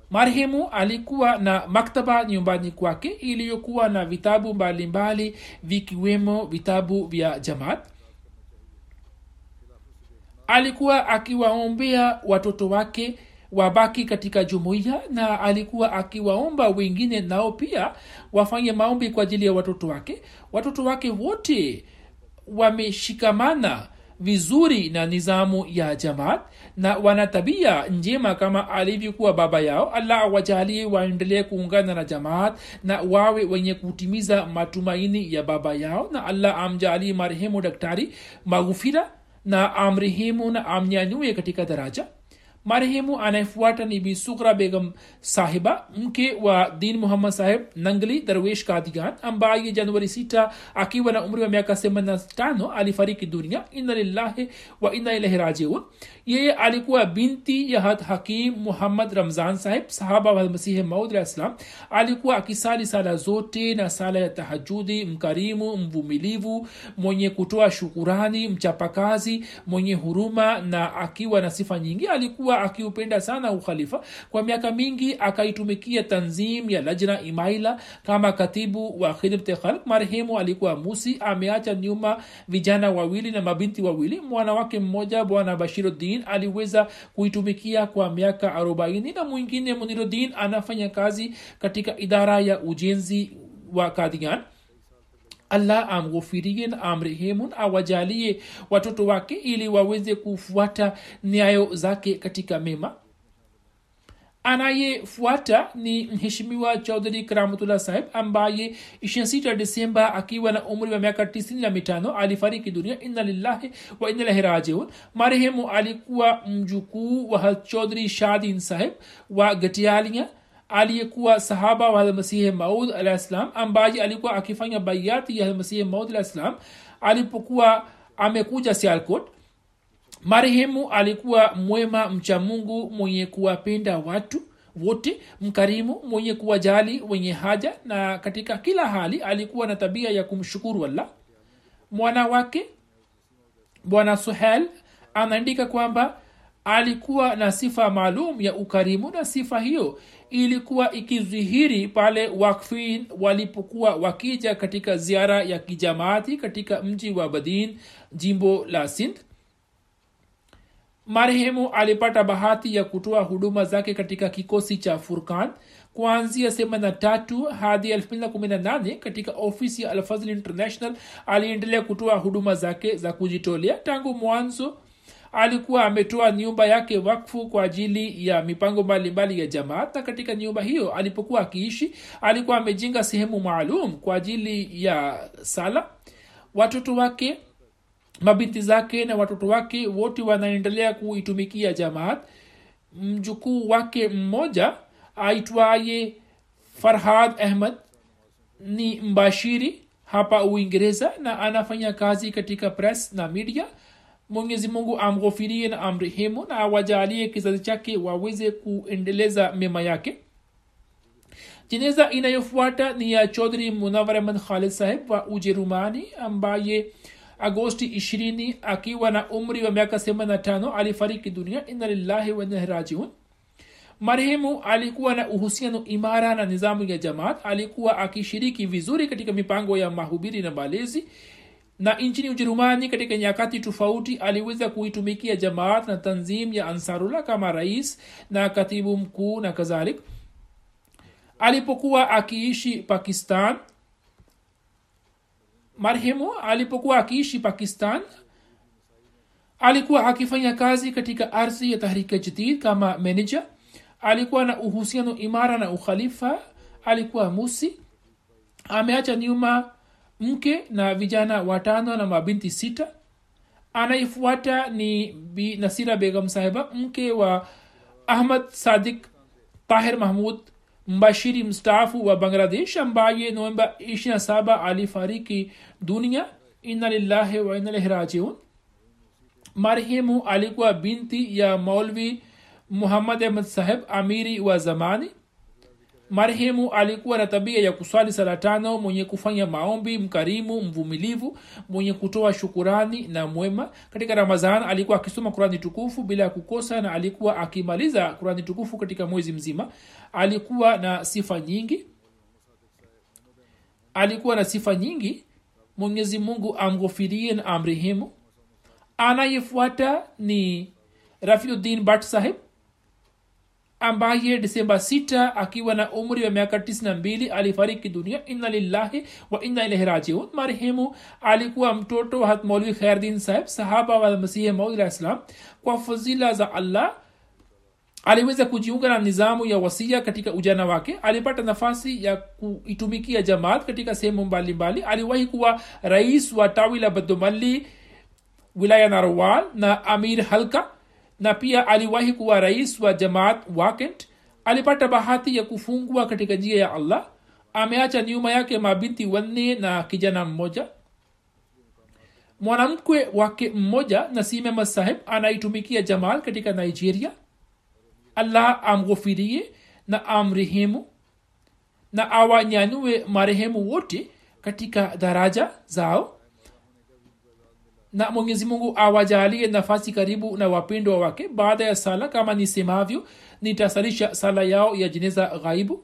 Marehemu alikuwa na maktaba nyumbani kwake iliyokuwa na vitabu mbalimbali vikiwemo vitabu vya jamaat alikuwa akiwaombea watoto wake wabaki katika jumuiya na alikuwa akiwaomba wengine nao pia wafanye maombi kwa ajili ya watoto wake. Watoto wake wote wameshikamana vizuri na nizamu ya jamaat na wana tabia njema kama alivyokuwa baba yao. Allah awajalie waendelee kuungana na jamaat na wawe wenye kutimiza matumaini ya baba yao na allah amjalie marehemu daktari maghufira na amrehemu na amnyanyue katika daraja marehemu anayefuata ni bi begum sahiba mke wa din muhammad saheb nangli darwesh kadigan ambaye januari 6 akiwa na umri wa miaka 85 alifariki dunia. Inna lillahi wa inna ilahi rajiun. Yeye alikuwa binti ya hakim muhammad ramzan saheb sahaba wa maud salam. Alikuwa akisali sala zote na sala ya tahajudi mkarimu mvumilivu mwenye kutoa shukurani mchapakazi mwenye huruma na akiwa na sifa nyingi alikuwa akiupenda sana ukhalifa. Kwa miaka mingi akaitumikia tanzim ya lajna imaila kama katibu wa khidmte khalq. Marehemu alikuwa musi ameacha nyuma vijana wawili na mabinti wawili. Mwanawake mmoja bwana bashiruddin aliweza kuitumikia kwa miaka arobaini na mwingine muniruddin anafanya kazi katika idara ya ujenzi wa kadian allah amghufirie na amrehemun awajalie watoto wake ili waweze kufuata nyayo zake katika mema. Anayefuata ni mheshimiwa chaudhari karamutullah saheb ambaye 26 desemba akiwa na umri wa miaka 95 alifariki dunia. Inna lillahi wa inna ilahi rajiun. Marehemu alikuwa mjukuu wa chaudhuri shadin saheb wa gatialia aliyekuwa sahaba wa masihi maud alah ssalam ambaye alikuwa akifanya baiati ya masihi maud alah alipokuwa amekuja sialkot marehemu alikuwa mwema mcha mungu mwenye kuwapenda watu wote mkarimu mwenye kuwajali wenye haja na katika kila hali alikuwa na tabia ya kumshukuru allah. Mwana wake bwana suhel anaandika kwamba alikuwa na sifa maalum ya ukarimu na sifa hiyo ilikuwa ikidhihiri pale wakfin walipokuwa wakija katika ziara ya kijamaati katika mji wa badin jimbo la sindh. Marehemu alipata bahati ya kutoa huduma zake katika kikosi cha furkan kuanzia semana tatu hadi 218 katika ofisi ya alfazl international. Aliendelea kutoa huduma zake za kujitolea tangu mwanzo alikuwa ametoa nyumba yake wakfu kwa ajili ya mipango mbalimbali ya jamaat na katika nyumba hiyo alipokuwa akiishi alikuwa amejenga sehemu maalum kwa ajili ya sala. Watoto wake mabinti zake na watoto wake wote wanaendelea kuitumikia jamaat mjukuu wake mmoja aitwaye farhad ahmad ni mbashiri hapa uingereza na anafanya kazi katika press na media mwenyezi mungu amghofirie na amrehemu na awajalie kizazi chake waweze kuendeleza mema yake. Jeneza inayofuata ni ya chodhri munavaraman khalid saheb wa ujerumani ambaye agosti 20 akiwa na umri wa miaka 85 alifariki dunia. Inna lillahi wa inna rajiun. Marehemu alikuwa na uhusiano imara na nizamu ya jamaat. Alikuwa akishiriki vizuri katika mipango ya mahubiri na malezi na nchini ujerumani katika nyakati tofauti aliweza kuitumikia jamaat na tanzim ya ansarullah kama rais na katibu mkuu na kadhalik. Alipokuwa akiishi pakistan marhemu alipokuwa akiishi pakistan alikuwa akifanya kazi katika ardhi ya tahrika jadid kama meneja alikuwa na uhusiano imara na ukhalifa alikuwa musi. Ameacha nyuma mke na vijana watano na mabinti sita. Anayefuata ni bi nasira begam sahiba mke wa ahmad sadik tahir mahmud mbashiri mstaafu wa bangladesh ambaye novemba 27 alifariki dunia. Ina lillahi wa inna ilaihi rajiun. Marehemu alikuwa binti ya maulvi muhammad ahmad saheb amiri wa zamani marehemu alikuwa na tabia ya kuswali sala tano mwenye kufanya maombi mkarimu mvumilivu mwenye kutoa shukurani na mwema. Katika ramazan alikuwa akisoma kurani tukufu bila ya kukosa na alikuwa akimaliza kurani tukufu katika mwezi mzima. Alikuwa na sifa nyingi. Alikuwa na sifa nyingi. Mwenyezi mungu amghofirie na amrehemu. Anayefuata ni rafiuddin bat saheb ambaye disemba 6 akiwa na umri wa miaka 92 alifariki dunia. Inna lillahi wa inna ilahi rajiun. Marehemu alikuwa mtoto wa hatmaulwi khairdin saheb sahaba wa masihi maud islam kwa fuzila za allah aliweza kujiunga na nizamu ya wasia katika ujana wake. Alipata nafasi ya kuitumikia jamaat katika sehemu mbalimbali. Aliwahi kuwa rais wa tawi la badomali wilaya narwal na amir halka na pia aliwahi kuwa rais wa jamaat wakent. Alipata bahati ya kufungwa katika njia ya allah. Ameacha nyuma yake mabinti wanne na kijana mmoja. Mwanamkwe wake mmoja nasimema saheb anaitumikia jamaat katika nigeria. Allah amghofirie na amrehemu na awanyanyue marehemu wote katika daraja zao na mwenyezi mungu awajalie nafasi karibu na wapendwa wake. Baada ya sala kama nisemavyo nitasalisha sala yao ya jeneza ghaibu